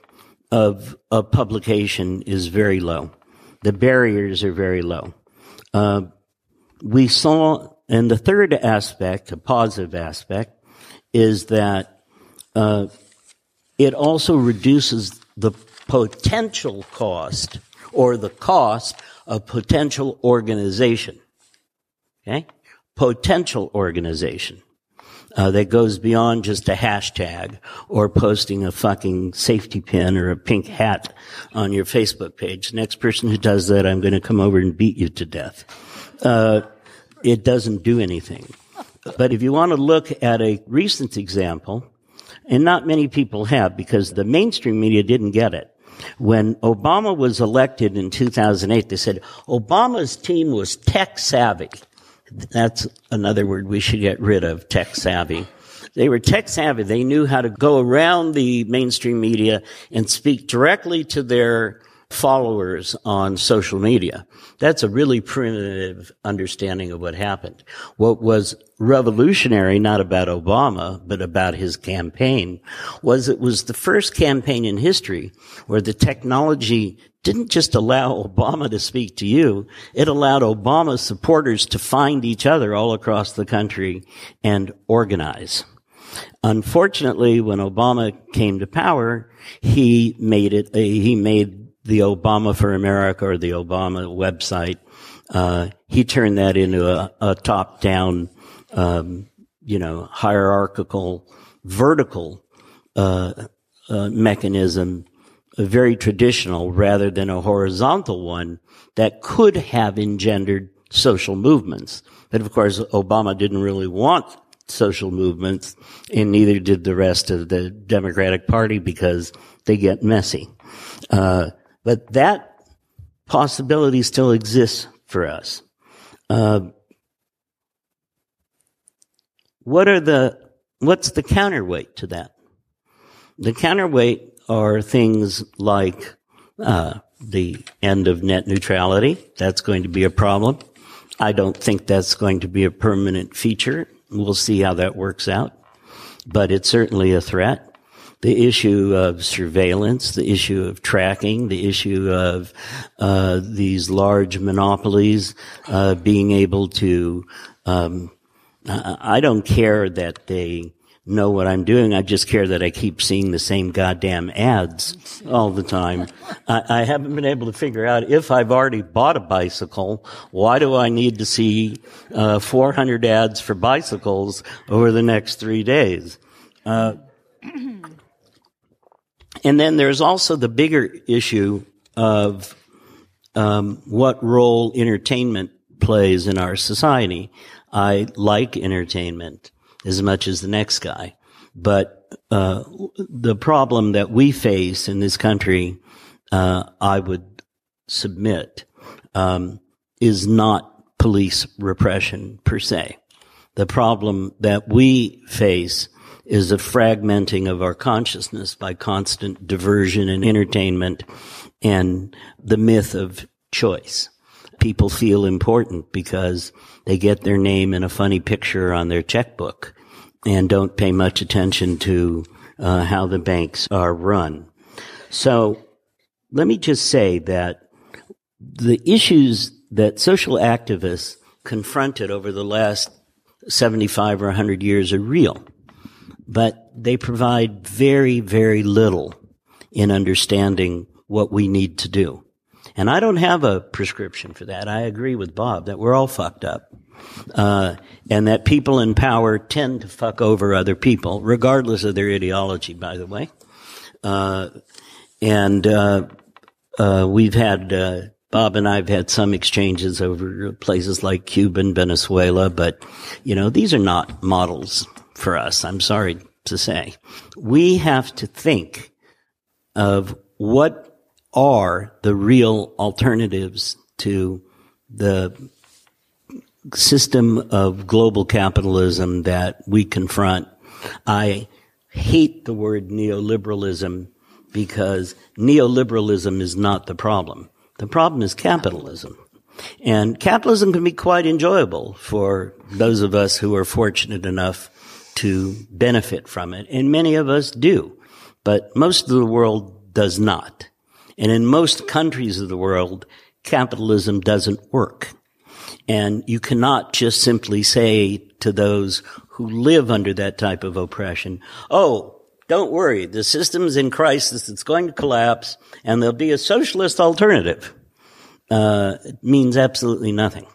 of, publication is very low. The barriers are very low. Uh, we saw, and the third aspect, a positive aspect, is that uh, it also reduces the potential cost or the cost of potential organization. Okay? Potential organization. Uh, that goes beyond just a hashtag or posting a fucking safety pin or a pink hat on your Facebook page. Next person who does that, I'm going to come over and beat you to death. Uh, it doesn't do anything. But if you want to look at a recent example, and not many people have because the mainstream media didn't get it. When Obama was elected in 2008, they said Obama's team was tech savvy. That's another word we should get rid of, tech savvy. They were tech savvy. They knew how to go around the mainstream media and speak directly to their followers on social media. That's a really primitive understanding of what happened. What was revolutionary, not about Obama, but about his campaign, was it was the first campaign in history where the technology didn't just allow [LAUGHS] Obama to speak to you, it allowed Obama supporters to find each other all across the country and organize. Unfortunately, when Obama came to power, he made it, he made the Obama for America or the Obama website. Uh, he turned that into a, a top-down, um, you know, hierarchical, vertical uh, uh, mechanism, very traditional, rather than a horizontal one that could have engendered social movements. But of course, Obama didn't really want social movements, and neither did the rest of the Democratic Party because they get messy. Uh, but that possibility still exists for us. Uh, what are the, what's the counterweight to that? The counterweight are things like, uh, the end of net neutrality. That's going to be a problem. I don't think that's going to be a permanent feature. We'll see how that works out. But it's certainly a threat the issue of surveillance, the issue of tracking, the issue of uh, these large monopolies uh, being able to. Um, I don't care that they know what I'm doing. I just care that I keep seeing the same goddamn ads all the time. I, I, haven't been able to figure out if I've already bought a bicycle, why do I need to see uh, 400 ads for bicycles over the next three days? Uh, [CLEARS THROAT] and then there's also the bigger issue of um, what role entertainment plays in our society. I like entertainment as much as the next guy, but uh, the problem that we face in this country, uh, I would submit, um, is not police repression per se. The problem that we face is a fragmenting of our consciousness by constant diversion and entertainment and the myth of choice. People feel important because they get their name in a funny picture on their checkbook and don't pay much attention to uh, how the banks are run. So let me just say that the issues that social activists confronted over the last 75 or 100 years are real but they provide very, very little in understanding what we need to do. And I don't have a prescription for that. I agree with Bob that we're all fucked up. Uh, and that people in power tend to fuck over other people, regardless of their ideology, by the way. Uh, and uh, uh we've had uh, Bob and I've had some exchanges over places like Cuba and Venezuela, but you know these are not models for us. I'm sorry to say. We have to think of what are the real alternatives to the system of global capitalism that we confront. I hate the word neoliberalism because neoliberalism is not the problem. The problem is capitalism. And capitalism can be quite enjoyable for those of us who are fortunate enough to benefit from it. And many of us do, but most of the world does not. And in most countries of the world, capitalism doesn't work. And you cannot just simply say to those who live under that type of oppression, oh, don't worry, the system's in crisis, it's going to collapse, and there'll be a socialist alternative. Uh, it means absolutely nothing.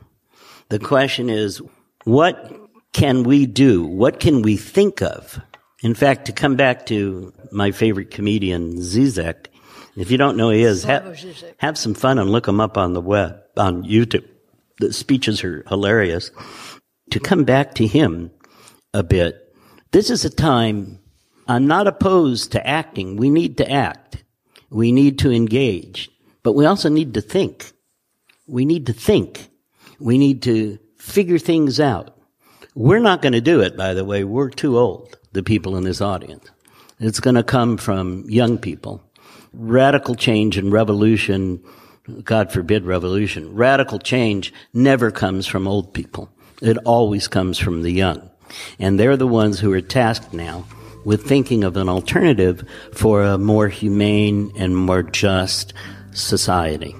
The question is, what can we do? What can we think of? In fact, to come back to my favorite comedian, Zizek, if you don't know who he is, ha- have some fun and look him up on the web, on YouTube. The speeches are hilarious. To come back to him a bit, this is a time I'm not opposed to acting. We need to act. We need to engage, but we also need to think. We need to think. We need to figure things out. We're not going to do it, by the way. We're too old, the people in this audience. It's going to come from young people. Radical change and revolution, God forbid revolution, radical change never comes from old people. It always comes from the young. And they're the ones who are tasked now with thinking of an alternative for a more humane and more just society.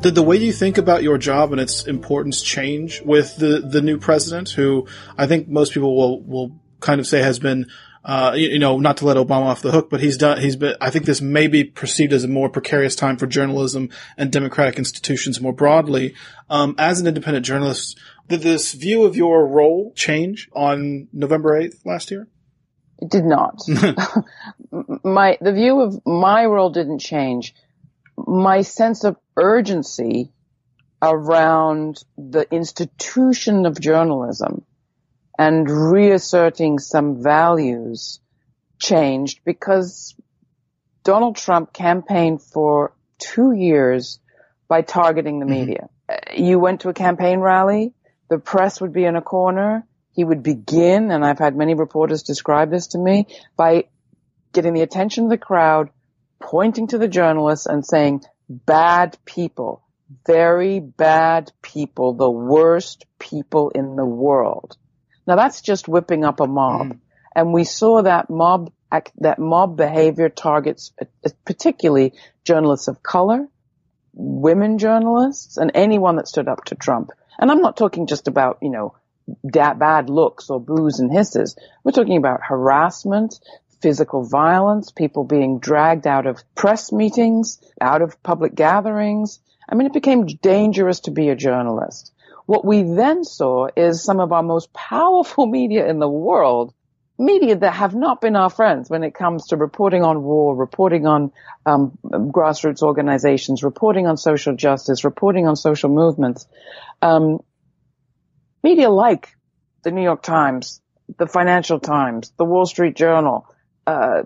Did the way you think about your job and its importance change with the, the new president, who I think most people will, will kind of say has been, uh, you, you, know, not to let Obama off the hook, but he's done, he's been, I think this may be perceived as a more precarious time for journalism and democratic institutions more broadly. Um, as an independent journalist, did this view of your role change on November 8th last year? It did not. [LAUGHS] [LAUGHS] my, the view of my role didn't change my sense of urgency around the institution of journalism and reasserting some values changed because Donald Trump campaigned for two years by targeting the mm-hmm. media. You went to a campaign rally, the press would be in a corner. He would begin, and I've had many reporters describe this to me, by getting the attention of the crowd pointing to the journalists and saying, bad people, very bad people, the worst people in the world. Now that's just whipping up a mob. Mm. And we saw that mob, that mob behavior targets uh, particularly journalists of color, women journalists, and anyone that stood up to Trump. And I'm not talking just about, you know, bad looks or boos and hisses. We're talking about harassment, physical violence, people being dragged out of press meetings, out of public gatherings. I mean, it became dangerous to be a journalist. What we then saw is some of our most powerful [LAUGHS] media in the world, media that have not been our friends when it comes to reporting on war, reporting on um, grassroots organizations, reporting on social justice, reporting on social movements. Um, media like the New York Times, the Financial Times, the Wall Street Journal, uh,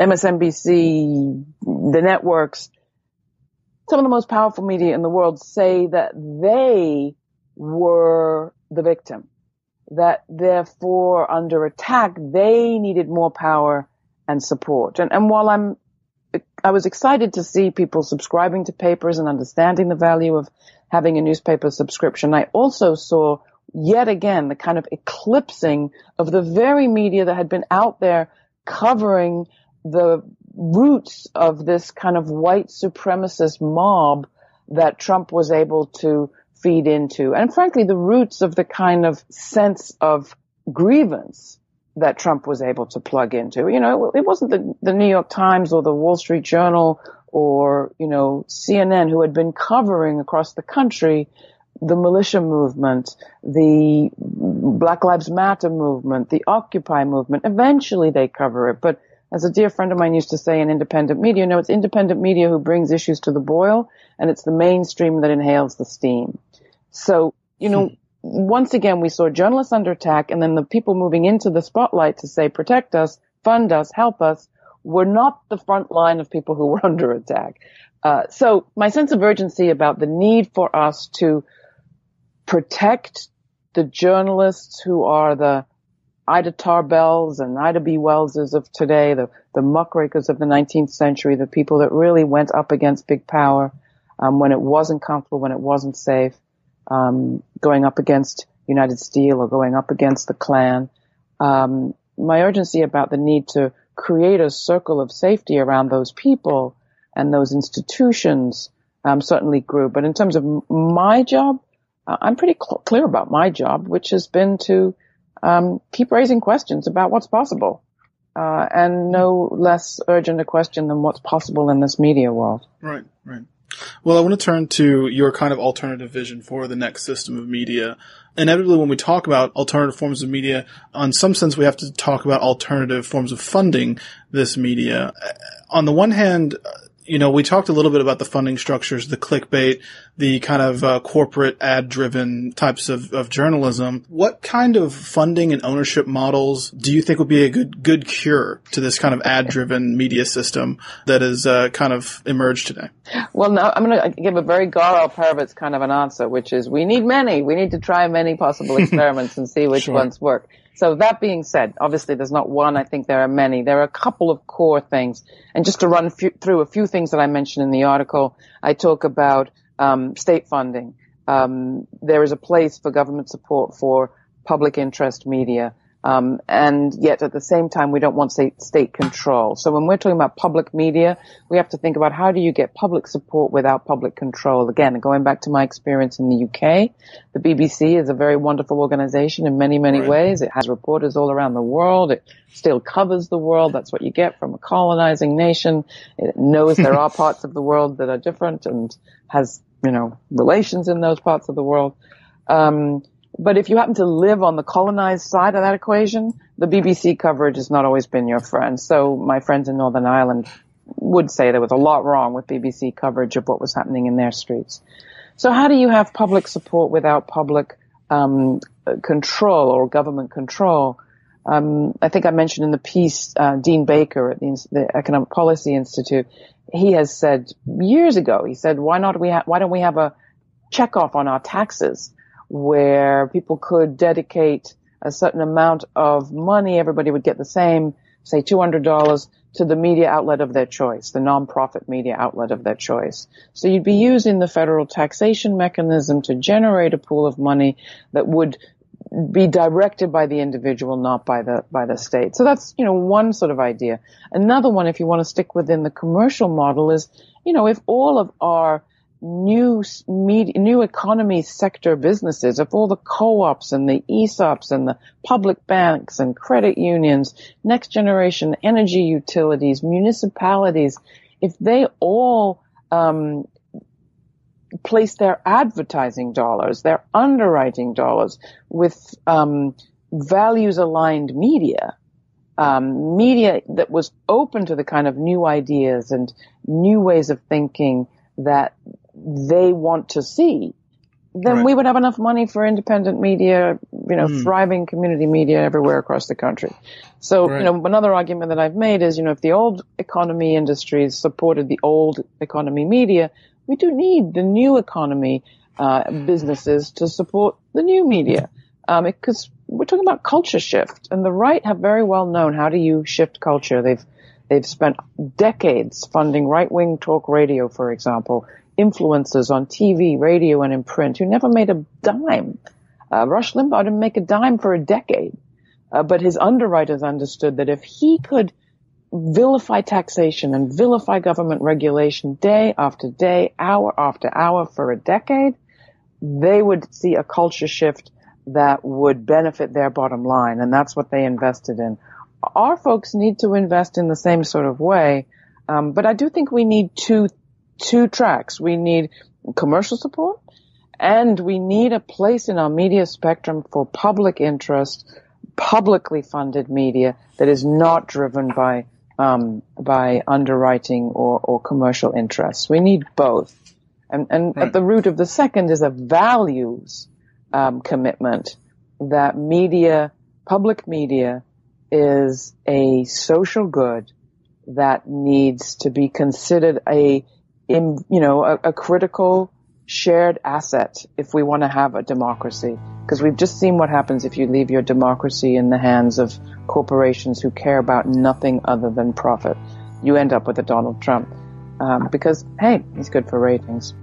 MSNBC, the networks, some of the most powerful media in the world say that they were the victim, that therefore under attack, they needed more power and support. And, and while I'm, I was excited to see people subscribing to papers and understanding the value of having a newspaper subscription, I also saw yet again the kind of eclipsing of the very media that had been out there covering the roots of this kind of white supremacist mob that Trump was able to feed into. And frankly, the roots of the kind of sense of grievance that Trump was able to plug into. You know, it wasn't the, the New York Times or the Wall Street Journal or, you know, CNN who had been covering across the country the militia movement, the Black Lives Matter movement, the Occupy movement. Eventually they cover it. But as a dear friend of mine used to say in independent media, no, it's independent media who brings issues to the boil and it's the mainstream that inhales the steam. So, you know, hmm. once again, we saw journalists under attack and then the people moving into the spotlight to say, protect us, fund us, help us, were not the front line of people who were [LAUGHS] under attack. Uh, so my sense of urgency about the need for us to protect the journalists who are the Ida Tarbells and Ida B. Wellses of today, the, the muckrakers of the 19th century, the people that really went up against big power um, when it wasn't comfortable, when it wasn't safe, um, going up against United Steel or going up against the Klan. Um, my urgency about the need to create a circle of safety around those people and those institutions um, certainly grew. But in terms of my job, I'm pretty cl- clear about my job, which has been to um, keep raising questions about what's possible, uh, and no less urgent a question than what's possible in this media world. Right, right. Well, I want to turn to your kind of alternative vision for the next system of media. Inevitably, when we talk about alternative forms of media, on some sense, we have to talk about alternative forms of funding this media. On the one hand, you know, we talked a little bit about the funding structures, the clickbait, the kind of uh, corporate ad driven types of, of journalism. What kind of funding and ownership models do you think would be a good, good cure to this kind of ad driven media system that has uh, kind of emerged today? Well, now I'm going to give a very Gar Alperovitz kind of an answer, which is we need many. We need to try many possible [LAUGHS] experiments and see which sure. ones work. So that being said, obviously there's not one. I think there are many. There are a couple of core things. And just to run through a few things that I mentioned in the article, I talk about um, state funding. Um, there is a place for government support for public interest media. Um, and yet at the same time, we don't want state, state control. So when we're talking about public media, we have to think about how do you get public support without public control? Again, going back to my experience in the UK, the BBC is a very wonderful organization in many, many right. ways. It has reporters all around the world. It still covers the world. That's what you get from a colonizing nation. It knows there are [LAUGHS] parts of the world that are different and has, you know, relations in those parts of the world. Um, but if you happen to live on the colonized side of that equation, the BBC coverage has not always been your friend. So my friends in Northern Ireland would say there was a lot wrong with BBC coverage of what was happening in their streets. So how do you have public support without public um, control or government control? Um, I think I mentioned in the piece uh, Dean Baker at the, the, Economic Policy Institute. He has said years ago. He said, "Why not we ha- Why don't we have a check off on our taxes?" Where people could dedicate a certain amount of money, everybody would get the same, say $200 to the media outlet of their choice, the nonprofit media outlet of their choice. So you'd be using the federal taxation mechanism to generate a pool of money that would be directed by the individual, not by the, by the state. So that's, you know, one sort of idea. Another one, if you want to stick within the commercial model is, you know, if all of our new media, new economy sector businesses, if all the co-ops and the ESOPs and the public banks and credit unions, next generation energy utilities, municipalities, if they all um, place their advertising dollars, their underwriting dollars with um, values aligned media, um, media that was open to the kind of new ideas and new ways of thinking that they want to see, then right. we would have enough money for independent media, you know, mm. thriving community media everywhere across the country. So, right. you know, another argument that I've made is, you know, if the old economy industries supported the old economy media, we do need the new economy uh, businesses to support the new media. Um, because we're talking about culture shift and the right have very well known how do you shift culture. They've, they've spent decades funding right-wing talk radio, for example, influencers on TV, radio, and in print who never made a dime. Uh, Rush Limbaugh didn't make a dime for a decade, uh, but his underwriters understood that if he could vilify taxation and vilify government regulation day after day, hour after hour for a decade, they would see a culture shift that would benefit their bottom line, and that's what they invested in. Our folks need to invest in the same sort of way, um, but I do think we need two two tracks. We need commercial support and we need a place in our media spectrum for public interest, publicly funded media that is not driven by um, by underwriting or, or commercial interests. We need both. And, and right. at the root of the second is a values um, commitment that media, public media, is a social good that needs to be considered a in, you know, a, a critical shared asset if we want to have a democracy. Because we've just seen what happens if you leave your democracy in the hands of corporations who care about nothing other than profit. You end up with a Donald Trump. Um, because, hey, he's good for ratings.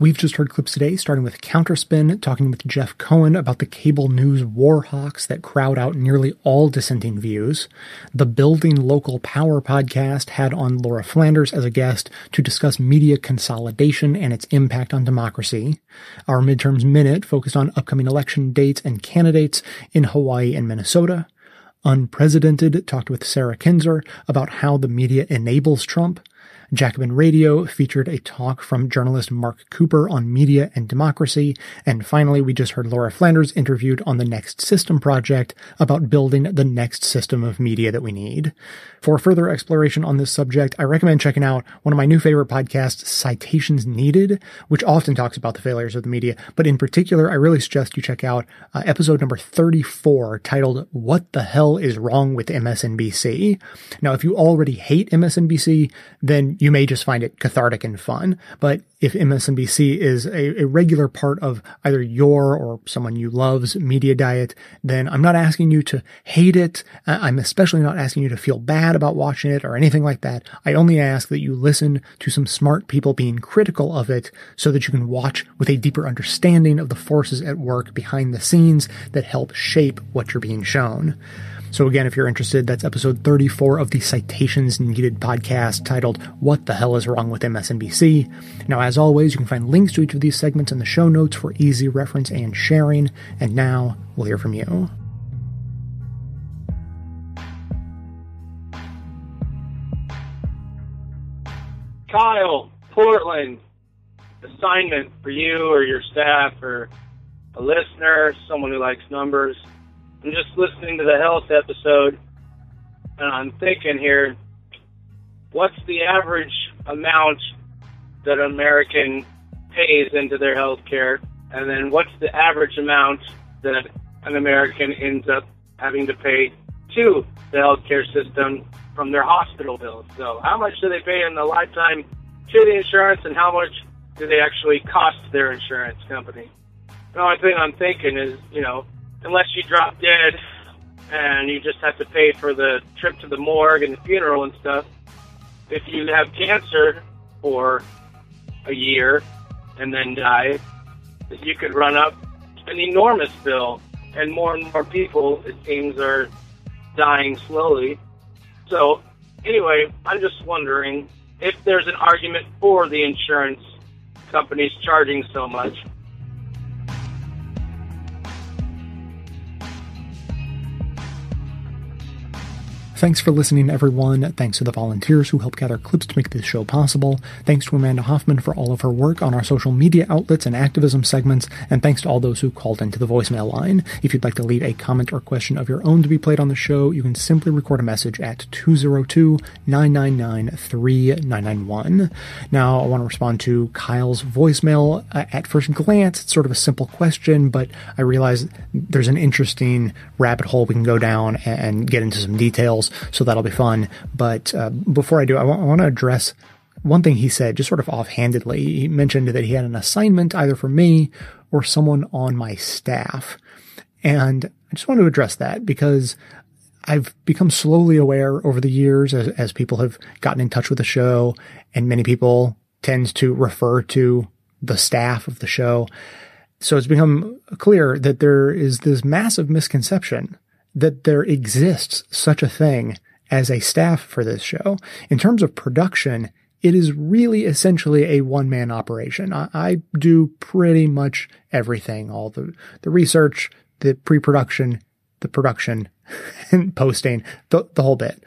We've just heard clips today, starting with Counterspin, talking with Jeff Cohen about the cable news war hawks that crowd out nearly all dissenting views. The Building Local Power podcast had on Laura Flanders as a guest to discuss media consolidation and its impact on democracy. Our Midterms Minute focused on upcoming election dates and candidates in Hawaii and Minnesota. Unpresidented talked with Sarah Kendzior about how the media enables Trump. Jacobin Radio featured a talk from journalist Mark Cooper on media and democracy. And finally, we just heard Laura Flanders interviewed on the Next System project about building the next system of media that we need. For further exploration on this subject, I recommend checking out one of my new favorite podcasts, Citations Needed, which often talks about the failures of the media. But in particular, I really suggest you check out uh, episode number 34 titled, What the Hell is Wrong with MSNBC? Now, if you already hate MSNBC, then you may just find it cathartic and fun. But if MSNBC is a, a, regular part of either your or someone you love's media diet, then I'm not asking you to hate it. I'm especially not asking you to feel bad about watching it or anything like that. I only ask that you listen to some smart people being critical of it so that you can watch with a deeper understanding of the forces at work behind the scenes that help shape what you're being shown. So again, if you're interested, that's episode 34 of the Citations Needed podcast titled What the Hell is Wrong with MSNBC? Now, as always, you can find links to each of these segments in the show notes for easy reference and sharing. And now we'll hear from you. Kyle, Portland, assignment for you or your staff or a listener, someone who likes numbers. I'm just listening to the health episode, and I'm thinking here, what's the average amount that an American pays into their health care? And then what's the average amount that an American ends up having to pay to the healthcare system from their hospital bills? So, how much do they pay in the lifetime to the insurance, and how much do they actually cost their insurance company? The only thing I'm thinking is, you know, unless you drop dead and you just have to pay for the trip to the morgue and the funeral and stuff. If you have cancer for a year and then die, you could run up an enormous bill, and more and more people, it seems, are dying slowly. So, anyway, I'm just wondering if there's an argument for the insurance companies charging so much. Thanks for listening, everyone. Thanks to the volunteers who help gather clips to make this show possible. Thanks to Amanda Hoffman for all of her work on our social media outlets and activism segments. And thanks to all those who called into the voicemail line. If you'd like to leave a comment or question of your own to be played on the show, you can simply record a message at 202 999 3991. Now, I want to respond to Kyle's voicemail. Uh, at first glance, it's sort of a simple question, but I realize there's an interesting rabbit hole we can go down and get into some details so that'll be fun. But uh, before I do, I, w- I want to address one thing he said, just sort of offhandedly. He mentioned that he had an assignment either for me or someone on my staff. And I just want to address that because I've become slowly aware over the years as, as people have gotten in touch with the show and many people tend to refer to the staff of the show. So it's become clear that there is this massive misconception that there exists such a thing as a staff for this show. In terms of production, it is really essentially a one man operation. I, I, do pretty much everything, all the, the research, the pre production, the production, [LAUGHS] and posting, the, the whole bit.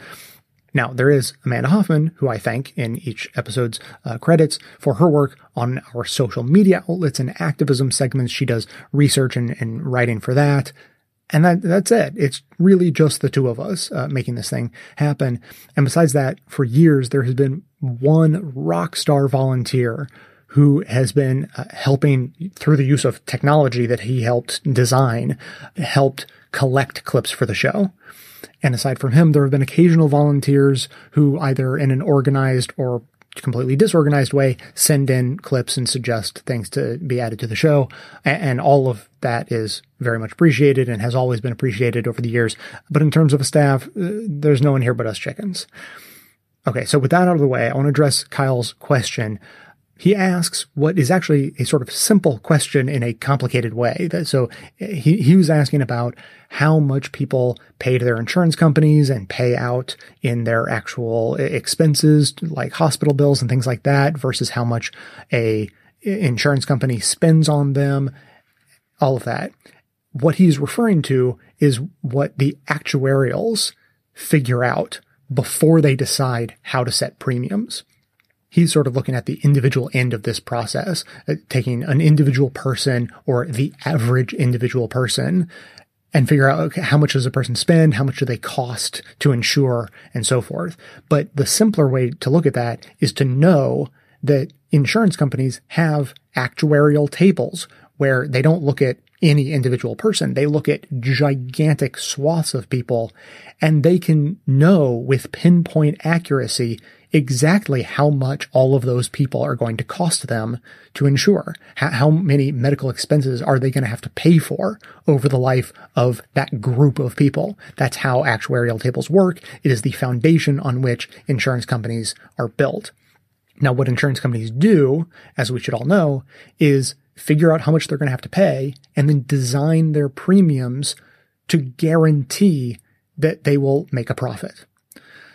Now, there is Amanda Hoffman, who I thank in each episode's uh, credits for her work on our social media outlets and activism segments. She does research and, and writing for that. And that, that's it. It's really just the two of us uh, making this thing happen. And besides that, for years, there has been one rock star volunteer who has been uh, helping through the use of technology that he helped design, helped collect clips for the show. And aside from him, there have been occasional volunteers who either in an organized or completely disorganized way send in clips and suggest things to be added to the show. And all of that is very much appreciated and has always been appreciated over the years. But in terms of a staff, uh, there's no one here but us chickens. Okay, so with that out of the way, I want to address Kyle's question. He asks what is actually a sort of simple question in a complicated way. So he, he was asking about how much people pay to their insurance companies and pay out in their actual expenses, like hospital bills and things like that, versus how much a insurance company spends on them, all of that. What he's referring to is what the actuarials figure out before they decide how to set premiums he's sort of looking at the individual end of this process, uh, taking an individual person or the average individual person and figure out okay, how much does a person spend, how much do they cost to insure, and so forth. But the simpler way to look at that is to know that insurance companies have actuarial tables where they don't look at any individual person. They look at gigantic swaths of people and they can know with pinpoint accuracy exactly how much all of those people are going to cost them to insure. How, many medical expenses are they going to have to pay for over the life of that group of people? That's how actuarial tables work. It is the foundation on which insurance companies are built. Now, what insurance companies do, as we should all know, is figure out how much they're going to have to pay and then design their premiums to guarantee that they will make a profit.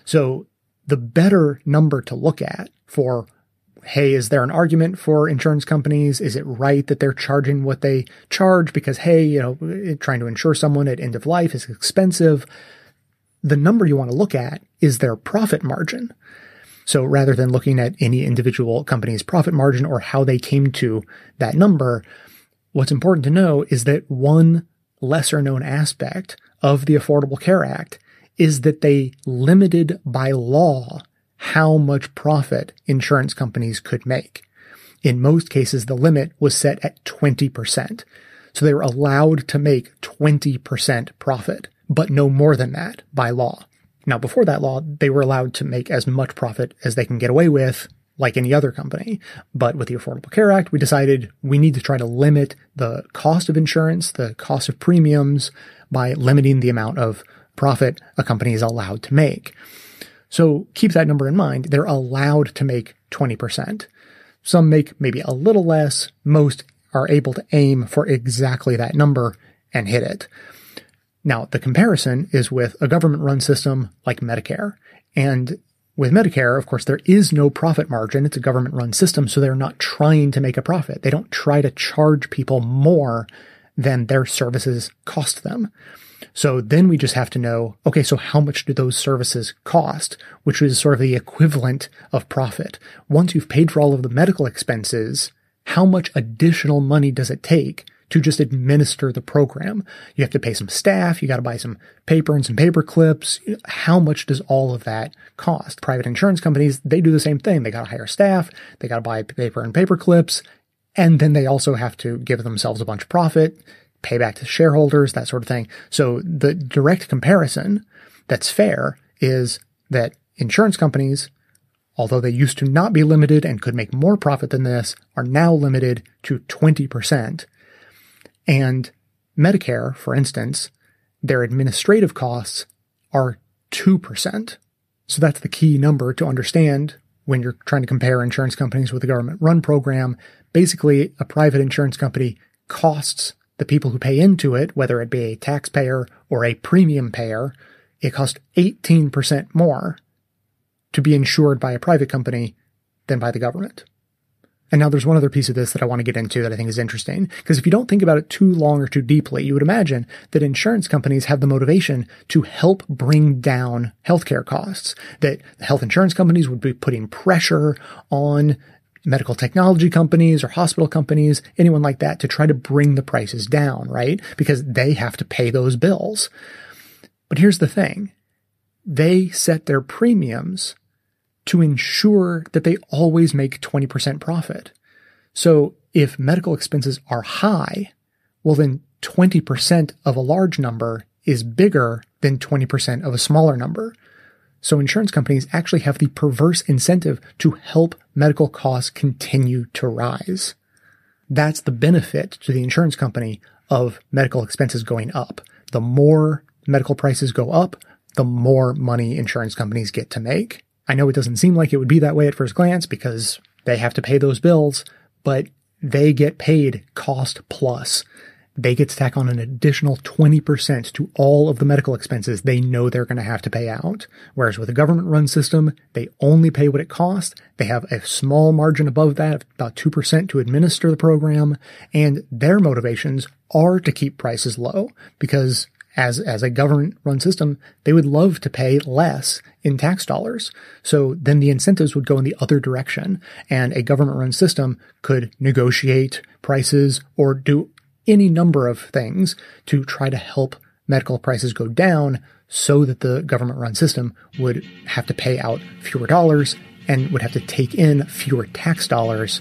So the better number to look at for hey, is there an argument for insurance companies? Is it right that they're charging what they charge because, hey, you know, trying to insure someone at end of life is expensive? The number you want to look at is their profit margin. So rather than looking at any individual company's profit margin or how they came to that number, what's important to know is that one lesser known aspect of the Affordable Care Act is that they limited by law how much profit insurance companies could make. In most cases, the limit was set at 20%. So they were allowed to make 20% profit, but no more than that by law. Now, before that law, they were allowed to make as much profit as they can get away with, like any other company. But with the Affordable Care Act, we decided we need to try to limit the cost of insurance, the cost of premiums by limiting the amount of profit a company is allowed to make. So keep that number in mind. They're allowed to make 20%. Some make maybe a little less. Most are able to aim for exactly that number and hit it. Now, the comparison is with a government run system like Medicare. And with Medicare, of course, there is no profit margin. It's a government run system, so they're not trying to make a profit. They don't try to charge people more than their services cost them. So then we just have to know, okay, so how much do those services cost? Which is sort of the equivalent of profit. Once you've paid for all of the medical expenses, how much additional money does it take to just administer the program? You have to pay some staff. You got to buy some paper and some paper clips. How much does all of that cost? Private insurance companies, they do the same thing. They got to hire staff. They got to buy paper and paper clips. And then they also have to give themselves a bunch of profit payback to shareholders, that sort of thing. So the direct comparison that's fair is that insurance companies, although they used to not be limited and could make more profit than this, are now limited to 20%. And Medicare, for instance, their administrative costs are 2%. So that's the key number to understand when you're trying to compare insurance companies with a government run program. Basically, a private insurance company costs the people who pay into it, whether it be a taxpayer or a premium payer, it costs 18% more to be insured by a private company than by the government. And now there's one other piece of this that I want to get into that I think is interesting. Because if you don't think about it too long or too deeply, you would imagine that insurance companies have the motivation to help bring down healthcare costs. That health insurance companies would be putting pressure on medical technology companies or hospital companies, anyone like that to try to bring the prices down, right? Because they have to pay those bills. But here's the thing. They set their premiums to ensure that they always make 20% profit. So if medical expenses are high, well, then 20% of a large number is bigger than 20% of a smaller number. So insurance companies actually have the perverse incentive to help medical costs continue to rise. That's the benefit to the insurance company of medical expenses going up. The more medical prices go up, the more money insurance companies get to make. I know it doesn't seem like it would be that way at first glance because They have to pay those bills, but they get paid cost plus. They get to tack on an additional 20% to all of the medical expenses they know they're going to have to pay out. Whereas with a government run system, they only pay what it costs. They have a small margin above that, about 2% to administer the program. And their motivations are to keep prices low because as, as a government run system, they would love to pay less in tax dollars. So then the incentives would go in the other direction and a government run system could negotiate prices or do any number of things to try to help medical prices go down so that the government run system would have to pay out fewer dollars and would have to take in fewer tax dollars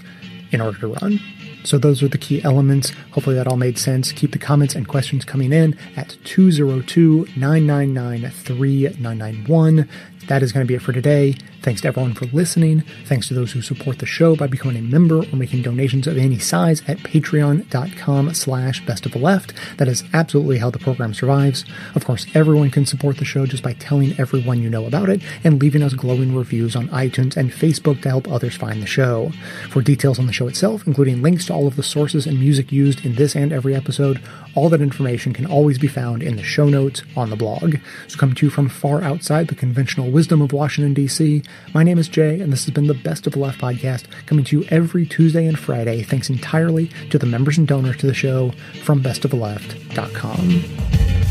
in order to run. So those are the key elements. Hopefully that all made sense. Keep the comments and questions coming in at 202-999-3991. That is going to be it for today. Thanks to everyone for listening. Thanks to those who support the show by becoming a member or making donations of any size at patreon.com slash best of the left. That is absolutely how the program survives. Of course, everyone can support the show just by telling everyone you know about it and leaving us glowing reviews on iTunes and Facebook to help others find the show. For details on the show itself, including links to all of the sources and music used in this and every episode, all that information can always be found in the show notes on the blog. So come to you from far outside the conventional wisdom of Washington, D.C., my name is Jay, and this has been the Best of the Left podcast, coming to you every Tuesday and Friday, thanks entirely to the members and donors to the show from bestoftheleft.com.